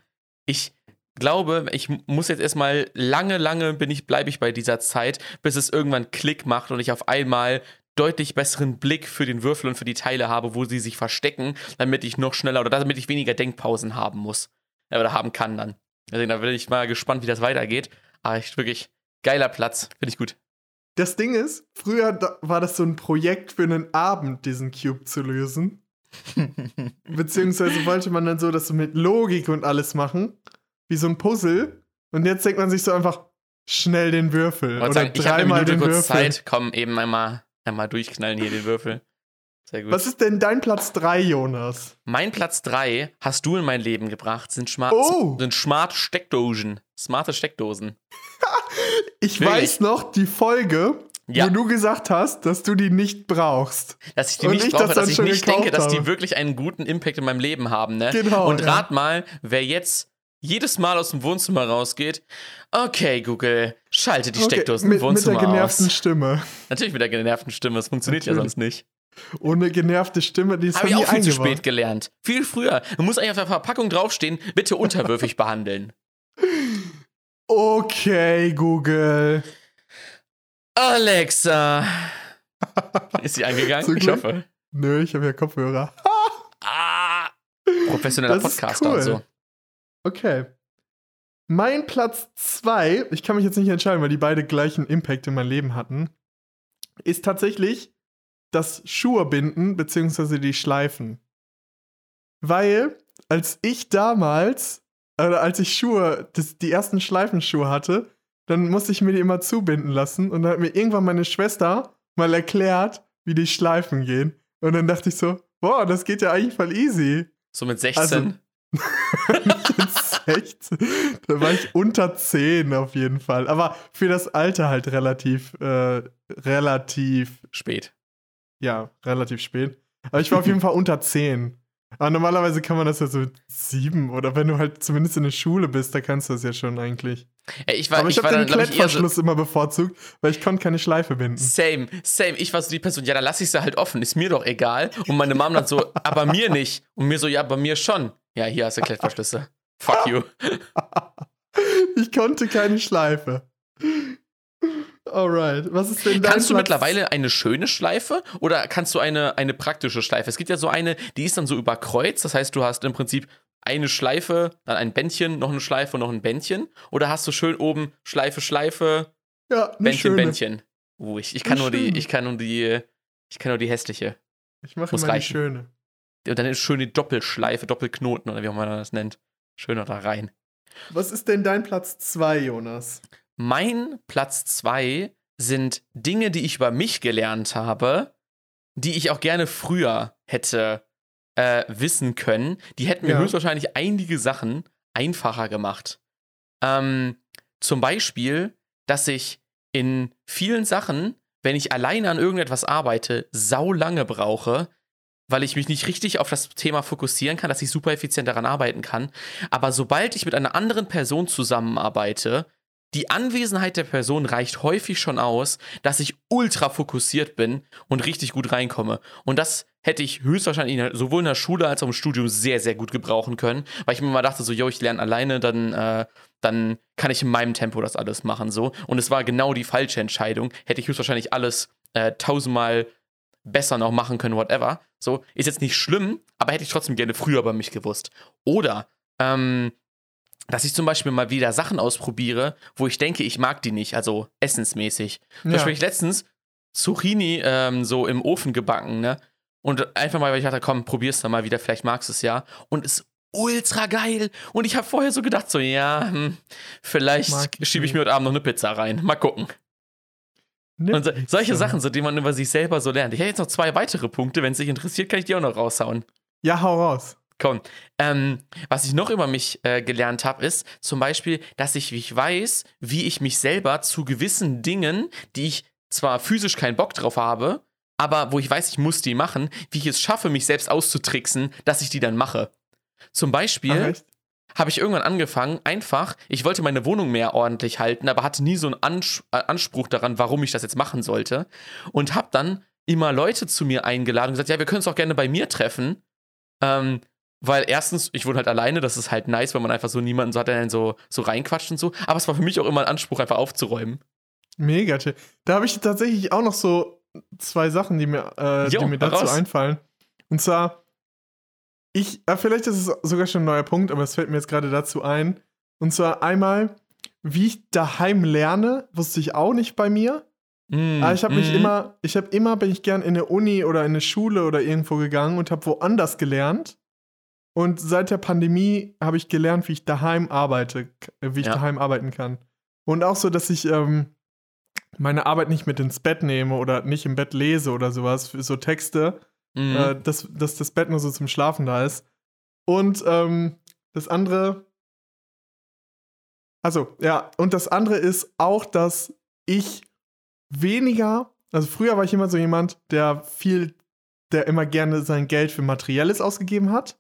ich glaube, ich muss jetzt erstmal lange, lange bin ich, bleibe ich bei dieser Zeit, bis es irgendwann Klick macht und ich auf einmal deutlich besseren Blick für den Würfel und für die Teile habe, wo sie sich verstecken, damit ich noch schneller oder damit ich weniger Denkpausen haben muss. äh, Oder haben kann dann. Deswegen, da bin ich mal gespannt, wie das weitergeht. Aber echt wirklich geiler Platz. Finde ich gut. Das Ding ist, früher da- war das so ein Projekt für einen Abend, diesen Cube zu lösen. Beziehungsweise wollte man dann so das so mit Logik und alles machen, wie so ein Puzzle. Und jetzt denkt man sich so einfach schnell den Würfel oder sagen, ich habe eine dreimal Minute den kurz Würfel. Zeit. Komm, eben einmal, einmal durchknallen hier den Würfel. Sehr gut. Was ist denn dein Platz 3, Jonas? Mein Platz 3 hast du in mein Leben gebracht, sind, Schma Oh. sind smart Steckdosen. Smarte Steckdosen. Ich Wirklich? weiß noch die Folge, Ja. wo du gesagt hast, dass du die nicht brauchst. Dass ich die Und nicht ich brauche, das dass ich nicht denke, dass die habe. wirklich einen guten Impact in meinem Leben haben. Ne? Genau, Und ja. rat mal, wer jetzt jedes Mal aus dem Wohnzimmer rausgeht. Okay, Google, schalte die Okay, Steckdosen mit, im mit der Wohnzimmer genervten aus. Stimme. Natürlich mit der genervten Stimme, das funktioniert ja Natürlich. sonst nicht. Ohne genervte Stimme, die ist Habe ich auch viel zu spät gelernt. Viel früher. Man muss eigentlich auf der Verpackung draufstehen, bitte unterwürfig behandeln. Okay, Google. Alexa. Ist sie eingegangen? Ich hoffe. Nö, ich habe ja Kopfhörer. Ah, professioneller Podcaster cool. und so. Okay. Mein Platz 2, ich kann mich jetzt nicht entscheiden, weil die beide gleichen Impact in mein Leben hatten, ist tatsächlich das Schuhe binden bzw. die Schleifen. Weil, als ich damals, oder als ich Schuhe, das, die ersten Schleifenschuhe hatte, dann musste ich mir die immer zubinden lassen und dann hat mir irgendwann meine Schwester mal erklärt, wie die Schleifen gehen. Und dann dachte ich so, boah, das geht ja eigentlich voll easy. So mit 16. Also- jetzt 16. Da war ich unter 10 auf jeden Fall. Aber für das Alter halt relativ, äh, relativ, spät. ja, relativ spät. Aber ich war auf jeden Fall unter 10. Aber normalerweise kann man das ja so mit 7 oder wenn du halt zumindest in der Schule bist, da kannst du das ja schon eigentlich. Ey, ich war, Aber ich, ich habe den eher so. Klettverschluss immer bevorzugt, weil ich konnte keine Schleife binden. Same, same. Ich war so die Person, ja, dann lass ich sie halt offen, ist mir doch egal. Und meine Mom dann so, aber mir nicht. Und mir so, ja, bei mir schon. Ja, hier hast du Klettverschlüsse. Fuck you. Ich konnte keine Schleife. Alright, was ist denn dein Kannst du Platz? mittlerweile eine schöne Schleife oder kannst du eine, eine praktische Schleife? Es gibt ja so eine, die ist dann so überkreuzt. Das heißt, du hast im Prinzip eine Schleife, dann ein Bändchen, noch eine Schleife, noch ein Bändchen. Oder hast du schön oben Schleife, Schleife, Ja, Bändchen, schöne. Bändchen. Uh, ich, ich kann Eine nur die, ich kann nur die, ich kann nur die hässliche. Ich mache immer die reichen. schöne. Und dann eine schöne Doppelschleife, Doppelknoten oder wie auch immer man das nennt. Schöner da rein. Was ist denn dein Platz 2, Jonas? Mein Platz zwei sind Dinge, die ich über mich gelernt habe, die ich auch gerne früher hätte äh, wissen können. Die hätten mir Ja. höchstwahrscheinlich einige Sachen einfacher gemacht. Ähm, zum Beispiel, dass ich in vielen Sachen, wenn ich alleine an irgendetwas arbeite, sau lange brauche, weil ich mich nicht richtig auf das Thema fokussieren kann, dass ich super effizient daran arbeiten kann. Aber sobald ich mit einer anderen Person zusammenarbeite, die Anwesenheit der Person reicht häufig schon aus, dass ich ultra fokussiert bin und richtig gut reinkomme. Und das hätte ich höchstwahrscheinlich sowohl in der Schule als auch im Studium sehr, sehr gut gebrauchen können, weil ich mir mal dachte, so, yo, ich lerne alleine, dann, äh, dann kann ich in meinem Tempo das alles machen, so. Und es war genau die falsche Entscheidung. Hätte ich höchstwahrscheinlich alles äh, tausendmal besser noch machen können, whatever. So, ist jetzt nicht schlimm, aber hätte ich trotzdem gerne früher bei mich gewusst. Oder, ähm, dass ich zum Beispiel mal wieder Sachen ausprobiere, wo ich denke, ich mag die nicht, also essensmäßig. Zum Ja. Beispiel ich letztens Zucchini ähm, so im Ofen gebacken, ne? Und einfach mal, weil ich dachte, komm, probier's dann mal wieder, vielleicht magst du es ja. Und ist ultra geil. Und ich habe vorher so gedacht, so, ja, hm, vielleicht ich schiebe ich mir heute Abend noch eine Pizza rein. Mal gucken. Und so, solche Sachen, so, die man über sich selber so lernt. Ich hätte jetzt noch zwei weitere Punkte. Wenn es dich interessiert, kann ich die auch noch raushauen. Ja, hau raus. Komm. Ähm, was ich noch über mich äh, gelernt habe, ist zum Beispiel, dass ich, wie ich weiß, wie ich mich selber zu gewissen Dingen, die ich zwar physisch keinen Bock drauf habe, aber wo ich weiß, ich muss die machen, wie ich es schaffe, mich selbst auszutricksen, dass ich die dann mache. Zum Ach, Beispiel, echt? Habe ich irgendwann angefangen, einfach, ich wollte meine Wohnung mehr ordentlich halten, aber hatte nie so einen Ans äh, Anspruch daran, warum ich das jetzt machen sollte. Und habe dann immer Leute zu mir eingeladen und gesagt, ja, wir können uns auch gerne bei mir treffen. Ähm, weil erstens, ich wohne halt alleine, das ist halt nice, weil man einfach so niemanden so hat, der dann so, so reinquatscht und so. Aber es war für mich auch immer ein Anspruch, einfach aufzuräumen. Mega chill. Da habe ich tatsächlich auch noch so zwei Sachen, die mir, äh, Jo, die mir dazu raus. einfallen. Und zwar, ich, äh, vielleicht ist es sogar schon ein neuer Punkt, aber es fällt mir jetzt gerade dazu ein. Und zwar einmal, wie ich daheim lerne, wusste ich auch nicht bei mir. Mm, Aber ich habe mich mm. immer, ich habe immer, bin ich gern in eine Uni oder in eine Schule oder irgendwo gegangen und habe woanders gelernt. Und seit der Pandemie habe ich gelernt, wie ich daheim arbeite, wie ich Ja. daheim arbeiten kann. Und auch so, dass ich ähm, meine Arbeit nicht mit ins Bett nehme oder nicht im Bett lese oder sowas, für so Texte, Mm. äh, dass, dass das Bett nur so zum Schlafen da ist. Und ähm, das andere. Also, ja, und das andere ist auch, dass ich weniger, also früher war ich immer so jemand, der viel, der immer gerne sein Geld für Materielles ausgegeben hat.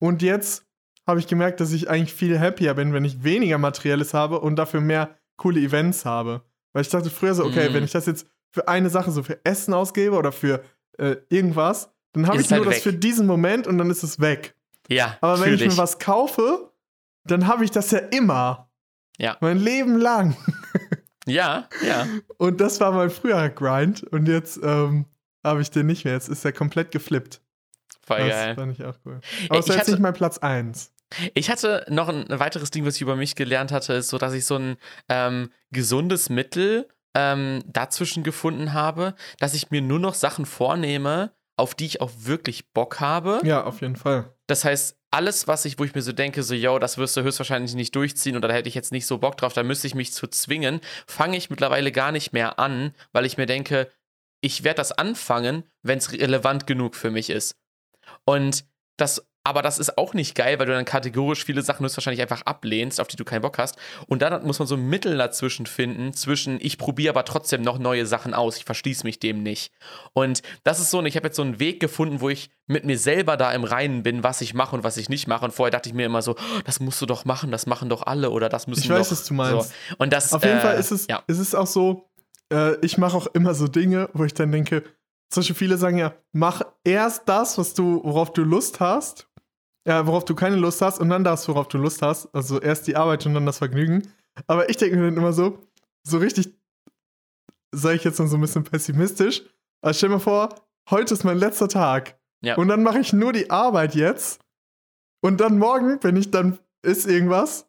Und jetzt habe ich gemerkt, dass ich eigentlich viel happier bin, wenn ich weniger Materielles habe und dafür mehr coole Events habe. Weil ich dachte früher so, okay, Mhm. wenn ich das jetzt für eine Sache so für Essen ausgebe oder für äh, irgendwas, dann habe Ist ich nur halt das für diesen Moment und dann ist es weg. ja, Aber wenn ich mir was kaufe, dann habe ich das ja immer. Ja. Mein Leben lang. Ja, ja. Und das war mein früherer Grind. Und jetzt ähm, habe ich den nicht mehr. Jetzt ist er komplett geflippt. Voll das geil. fand ich auch cool. Aber es war jetzt nicht mein Platz 1. Ich hatte noch ein weiteres Ding, was ich über mich gelernt hatte, ist so, dass ich so ein ähm, gesundes Mittel ähm, dazwischen gefunden habe, dass ich mir nur noch Sachen vornehme, auf die ich auch wirklich Bock habe. Ja, auf jeden Fall. Das heißt, alles, was ich, wo ich mir so denke, so, yo, das wirst du höchstwahrscheinlich nicht durchziehen oder da hätte ich jetzt nicht so Bock drauf, da müsste ich mich zu zwingen, fange ich mittlerweile gar nicht mehr an, weil ich mir denke, ich werde das anfangen, wenn es relevant genug für mich ist. Und das, aber das ist auch nicht geil, weil du dann kategorisch viele Sachen höchstwahrscheinlich einfach ablehnst, auf die du keinen Bock hast. Und dann muss man so ein Mittel dazwischen finden, zwischen ich probiere aber trotzdem noch neue Sachen aus, ich verschließe mich dem nicht. Und das ist so, und ich habe jetzt so einen Weg gefunden, wo ich mit mir selber da im Reinen bin, was ich mache und was ich nicht mache. Und vorher dachte ich mir immer so, oh, das musst du doch machen, das machen doch alle oder das müssen Ich weiß, doch. was du meinst. So. Und das, Auf jeden äh, Fall ist es, Ja. es ist auch so, äh, ich mache auch immer so Dinge, wo ich dann denke, zum Beispiel viele sagen ja, mach erst das, was du, worauf du Lust hast, ja, worauf du keine Lust hast und dann das, worauf du Lust hast. Also erst die Arbeit und dann das Vergnügen. Aber ich denke mir dann immer so, so richtig, sage ich jetzt dann so ein bisschen pessimistisch, aber stell mir vor, heute ist mein letzter Tag. Ja. Und dann mache ich nur die Arbeit jetzt. Und dann morgen, wenn ich dann ist irgendwas,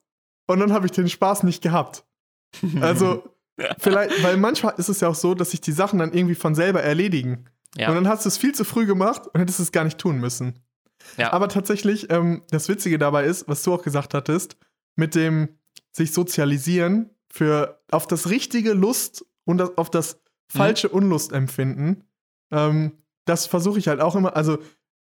und dann habe ich den Spaß nicht gehabt. Also, vielleicht, weil manchmal ist es ja auch so, dass sich die Sachen dann irgendwie von selber erledigen. Ja. Und dann hast du es viel zu früh gemacht und hättest es gar nicht tun müssen. Ja. Aber tatsächlich, ähm, das Witzige dabei ist, was du auch gesagt hattest, mit dem sich sozialisieren für auf das richtige Lust und das, auf das falsche Mhm. Unlust empfinden, ähm, das versuche ich halt auch immer. Also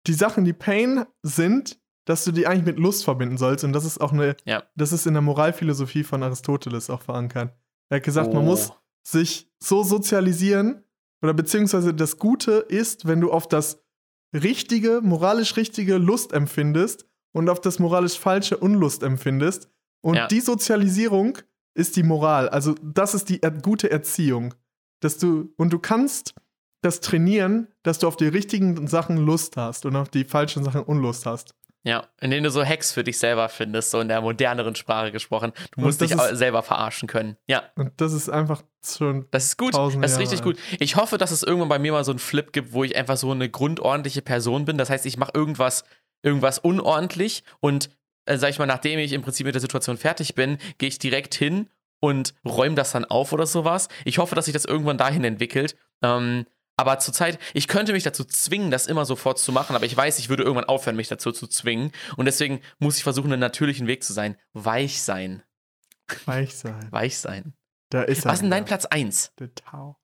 die Sachen, die Pain sind, dass du die eigentlich mit Lust verbinden sollst. Und das ist auch eine, Ja. das ist in der Moralphilosophie von Aristoteles auch verankert. Er hat gesagt, man Oh. muss sich so sozialisieren oder beziehungsweise das Gute ist, wenn du auf das richtige, moralisch richtige Lust empfindest und auf das moralisch falsche Unlust empfindest. Und Ja. die Sozialisierung ist die Moral. Also das ist die er gute Erziehung. Dass du, und du kannst das trainieren, dass du auf die richtigen Sachen Lust hast und auf die falschen Sachen Unlust hast. Ja, indem du so Hacks für dich selber findest, so in der moderneren Sprache gesprochen. Du musst dich ist- selber verarschen können. Ja, Und das ist einfach schon. das ist gut. Das ist Jahre richtig alt. gut. Ich hoffe, dass es irgendwann bei mir mal so einen Flip gibt, wo ich einfach so eine grundordentliche Person bin. Das heißt, ich mache irgendwas, irgendwas unordentlich und, äh, sag ich mal, nachdem ich im Prinzip mit der Situation fertig bin, gehe ich direkt hin und räume das dann auf oder sowas. Ich hoffe, dass sich das irgendwann dahin entwickelt. Ähm, aber zurzeit, ich könnte mich dazu zwingen, das immer sofort zu machen, aber ich weiß, ich würde irgendwann aufhören, mich dazu zu zwingen. Und deswegen muss ich versuchen, einen natürlichen Weg zu sein. Weich sein. Weich sein. Weich sein. Da ist er Was ist denn dein. Platz 1? Der Tau.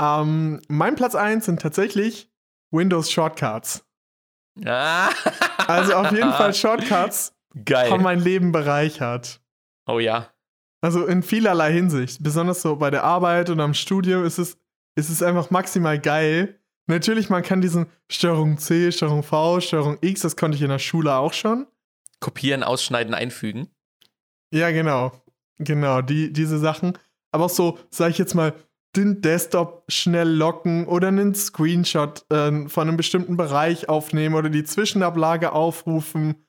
Ähm, mein Platz 1 sind tatsächlich Windows Shortcuts. Ah. Also auf jeden Fall Shortcuts Geil. haben mein Leben bereichert. Oh ja. Also in vielerlei Hinsicht. Besonders so bei der Arbeit und am Studium ist es, ist es einfach maximal geil. Natürlich, man kann diesen Steuerung C, Steuerung V, Steuerung X, das konnte ich in der Schule auch schon. Kopieren, ausschneiden, einfügen. Ja, genau. Genau, die, diese Sachen. Aber auch so, sag ich jetzt mal, den Desktop schnell locken oder einen Screenshot äh, von einem bestimmten Bereich aufnehmen oder die Zwischenablage aufrufen.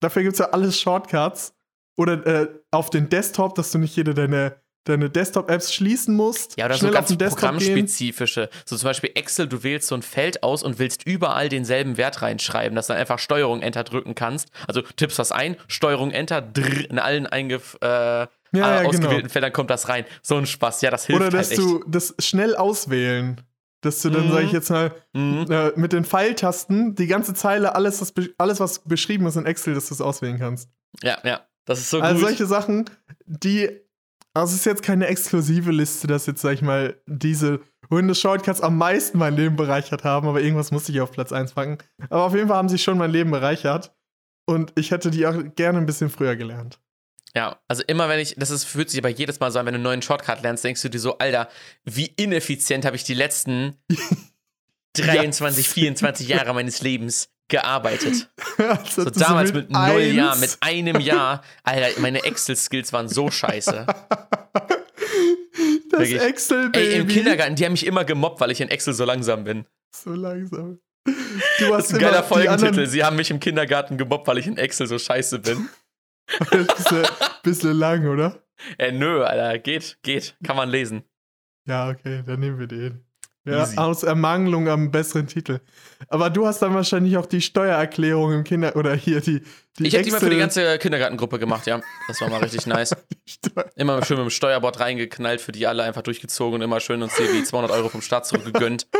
Dafür gibt es ja alles Shortcuts. Oder äh, auf den Desktop, dass du nicht jede deine, deine Desktop-Apps schließen musst. Ja, oder so schnell auf ganz den Desktop gehen. programmspezifische. So zum Beispiel Excel, du wählst so ein Feld aus und willst überall denselben Wert reinschreiben, dass du dann einfach Steuerung Enter drücken kannst. Also tippst was ein, Steuerung Enter, drrr, in allen eingef äh, Ja, ja, ausgewählten genau. Feldern kommt das rein. So ein Spaß. Ja, das hilft Oder dass halt du das schnell auswählen. Dass du dann, Mhm. sag ich jetzt mal, Mhm. äh, mit den Pfeiltasten die ganze Zeile, alles was, alles, was beschrieben ist in Excel, dass du es auswählen kannst. Ja, ja. Das ist so Also gut. solche Sachen, die. Also es ist jetzt keine exklusive Liste, dass jetzt, sag ich mal, diese Windows-Shortcuts am meisten mein Leben bereichert haben, aber irgendwas musste ich auf Platz 1 packen. Aber auf jeden Fall haben sie schon mein Leben bereichert. Und ich hätte die auch gerne ein bisschen früher gelernt. Ja, also immer wenn ich, das ist, fühlt sich aber jedes Mal so an, wenn du einen neuen Shortcut lernst, denkst du dir so, Alter, wie ineffizient habe ich die letzten 23, 24 Jahre meines Lebens gearbeitet. So damals mit null Jahren, mit einem Jahr. Alter, meine Excel-Skills waren so scheiße. Das Wirklich. Excel-Baby. Ey, im Kindergarten, die haben mich immer gemobbt, weil ich in Excel so langsam bin. So langsam. Du Das hast ist ein geiler Folgentitel. anderen- Sie haben mich im Kindergarten gemobbt, weil ich in Excel so scheiße bin. bisschen, bisschen lang, oder? Äh, nö, Alter, geht, geht. Kann man lesen. Ja, okay, dann nehmen wir den. Ja, Easy. aus Ermangelung am besseren Titel. Aber du hast dann wahrscheinlich auch die Steuererklärung im Kinder- oder hier die, die Ich habe die mal für die ganze Kindergartengruppe gemacht, ja. Das war mal richtig nice. Immer schön mit dem Steuerbord reingeknallt, für die alle einfach durchgezogen und immer schön uns die 200 Euro vom Staat zurückgegönnt.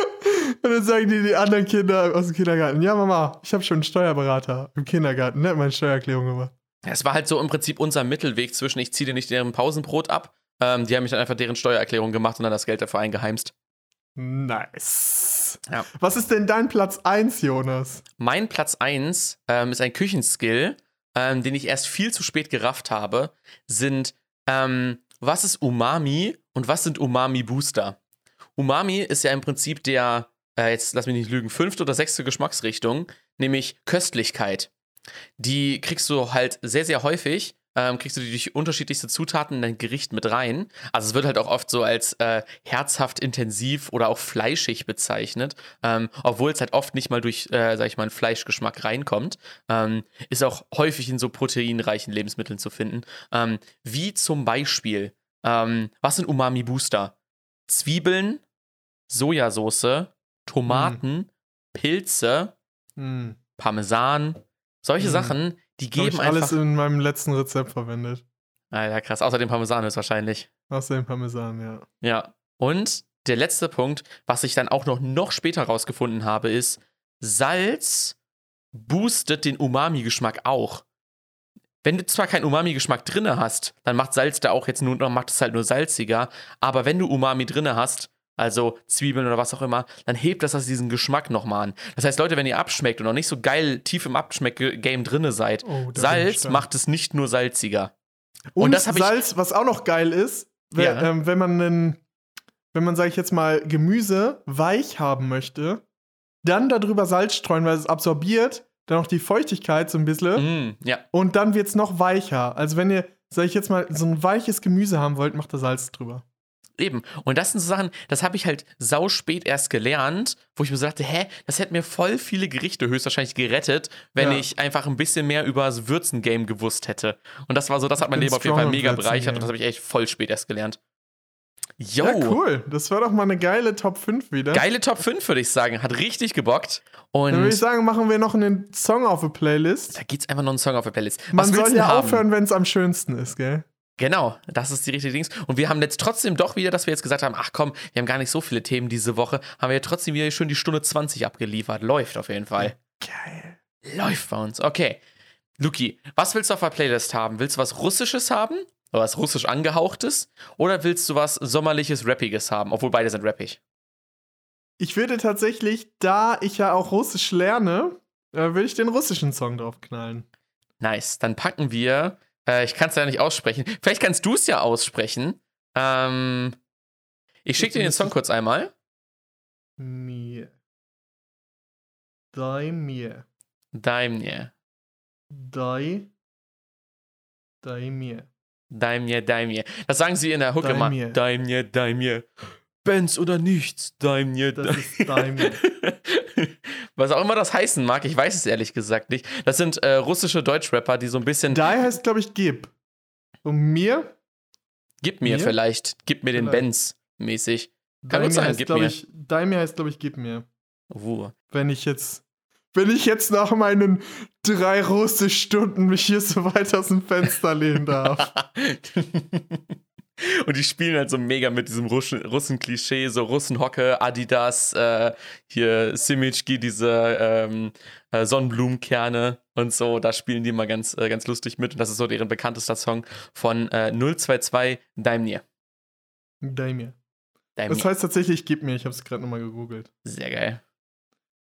Und dann sagen die, die anderen Kinder aus dem Kindergarten, ja Mama, ich habe schon einen Steuerberater im Kindergarten, ne, meine Steuererklärung gemacht. Es war halt so im Prinzip unser Mittelweg zwischen, ich ziehe dir nicht deren Pausenbrot ab. Ähm, die haben mich dann einfach deren Steuererklärung gemacht und dann das Geld dafür eingeheimst. Nice. Ja. Was ist denn dein Platz 1, Jonas? Mein Platz 1 ähm, ist ein Küchenskill, ähm, den ich erst viel zu spät gerafft habe, sind, ähm, was ist Umami und was sind Umami-Booster? Umami ist ja im Prinzip der, äh, jetzt lass mich nicht lügen, fünfte oder sechste Geschmacksrichtung, nämlich Köstlichkeit. Die kriegst du halt sehr, sehr häufig. Ähm, kriegst du die durch unterschiedlichste Zutaten in dein Gericht mit rein. Also es wird halt auch oft so als äh, herzhaft intensiv oder auch fleischig bezeichnet, ähm, obwohl es halt oft nicht mal durch, äh, sag ich mal, einen Fleischgeschmack reinkommt. Ähm, ist auch häufig in so proteinreichen Lebensmitteln zu finden. Ähm, wie zum Beispiel, ähm, was sind Umami-Booster? Zwiebeln, Sojasauce, Tomaten, Pilze, Hm. Parmesan, solche Mhm. Sachen, die geben ich alles einfach. in meinem letzten Rezept verwendet. Alter, krass. Außer dem Parmesan ist wahrscheinlich. Außer dem Parmesan, ja. Ja. Und der letzte Punkt, was ich dann auch noch, noch später rausgefunden habe, ist, Salz boostet den Umami-Geschmack auch. Wenn du zwar keinen Umami-Geschmack drinne hast, dann macht Salz da auch jetzt nur, noch macht es halt nur salziger. Aber wenn du Umami drinne hast, also Zwiebeln oder was auch immer, dann hebt das also diesen Geschmack nochmal an. Das heißt, Leute, wenn ihr abschmeckt und noch nicht so geil tief im Abschmeck-Game drinne seid, Oh, Salz macht es nicht nur salziger. Und, Und das Salz, was auch noch geil ist, wenn, Ja. ähm, wenn man einen, wenn man, sag ich jetzt mal, Gemüse weich haben möchte, dann darüber Salz streuen, weil es absorbiert dann auch die Feuchtigkeit so ein bisschen Mm, ja, und dann wird es noch weicher. Also wenn ihr, sag ich jetzt mal, so ein weiches Gemüse haben wollt, macht da Salz drüber. Eben. Und das sind so Sachen, das habe ich halt sau spät erst gelernt, wo ich mir so dachte, hä, das hätte mir voll viele Gerichte höchstwahrscheinlich gerettet, wenn Ja. ich einfach ein bisschen mehr über das Würzen-Game gewusst hätte. Und das war so, das hat mein Leben auf jeden Fall mega bereichert und das habe ich echt voll spät erst gelernt. Yo, Ja, cool. Das war doch mal eine geile Top 5 wieder. geile Top 5, würde ich sagen. Hat richtig gebockt. Und Dann würde ich sagen, machen wir noch einen Song auf die Playlist. da geht's einfach noch einen Song auf der Playlist. Man soll ja aufhören, wenn es am schönsten ist, gell? Genau, das ist die richtige Dings. Und wir haben jetzt trotzdem doch wieder, dass wir jetzt gesagt haben, ach komm, wir haben gar nicht so viele Themen diese Woche, haben wir ja trotzdem wieder schön die Stunde 20 abgeliefert. Läuft auf jeden Fall. Geil. Läuft bei uns. Okay. Luki, was willst du auf der Playlist haben? Willst du was Russisches haben? Oder was russisch angehauchtes? Oder willst du was sommerliches, rappiges haben? Obwohl beide sind rappig. Ich würde tatsächlich, da ich ja auch Russisch lerne, äh, würde ich den russischen Song draufknallen. Nice. Dann packen wir, äh, ich kann es ja nicht aussprechen. Vielleicht kannst du es ja aussprechen. Ähm, ich schicke dir den Song kurz einmal. Mir. Dein mir. Daimler. Dai. Daimir. Daimje, Daimje. Das sagen sie in der Hook immer. Daimje. Daimje, Daimje. Benz oder nichts, Daimje, Das ist Daimir. Was auch immer das heißen mag, ich weiß es ehrlich gesagt nicht. Das sind äh, russische Deutschrapper, die so ein bisschen. Dai heißt, glaube ich, Gib. Und mir? gib mir Mir? vielleicht, gib mir den Vielleicht. Benz mäßig. Kann gut sein, heißt, gib glaube mir. ich, Daimir heißt, glaube ich, Gib mir. Uh. Wenn ich jetzt. Wenn ich jetzt nach meinen drei Russisch-Stunden mich hier so weit aus dem Fenster lehnen darf. Und die spielen halt so mega mit diesem Russen- Russen-Klischee, so Russenhocke, Adidas, äh, hier Simitschki, diese ähm, äh, Sonnenblumenkerne und so. Da spielen die mal ganz, äh, ganz lustig mit. Und das ist so deren bekanntester Song von äh, 022 Daimnir. Daimir. Daimnir. Das heißt tatsächlich Gib mir. Ich habe es gerade nochmal gegoogelt. Sehr geil.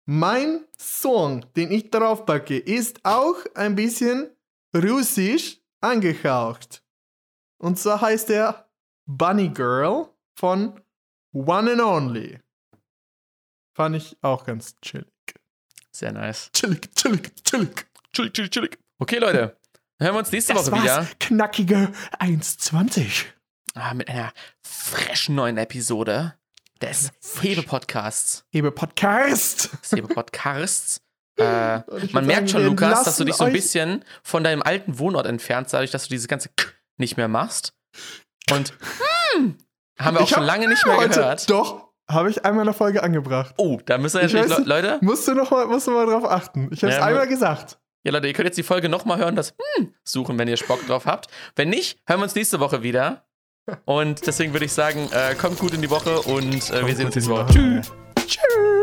Mein Song, den ich drauf packe, ist auch ein bisschen russisch angehaucht. Und zwar heißt er Bunny Girl von One and Only. Fand ich auch ganz chillig. Sehr nice. Chillig, chillig, chillig. Chillig, chillig, chillig. Okay, Leute. Dann hören wir uns nächste Das Woche wieder. war's. Knackige 1,20. Ah, mit einer frischen neuen Episode des Hebe-Podcasts. Hebe Podcast. Des Hebe-Podcasts. Äh, man merkt schon, Lukas, dass du dich so ein bisschen von deinem alten Wohnort entfernst, dadurch, dass du dieses ganze K nicht mehr machst. Und hm, haben wir auch schon lange nicht mehr heute, gehört. Doch, habe ich einmal in der Folge angebracht. Oh, da müssen wir Ich natürlich, weiß Le nicht. Leute, Musst du noch mal, musst du mal drauf achten. Ich habe es Ja, einmal gesagt. ja, Leute, ihr könnt jetzt die Folge nochmal hören, das hm suchen, wenn ihr Bock drauf habt. Wenn nicht, hören wir uns nächste Woche wieder. Und deswegen würde ich sagen, äh, kommt gut in die Woche und äh, wir sehen uns nächste Woche. Tschüss. Tschüss.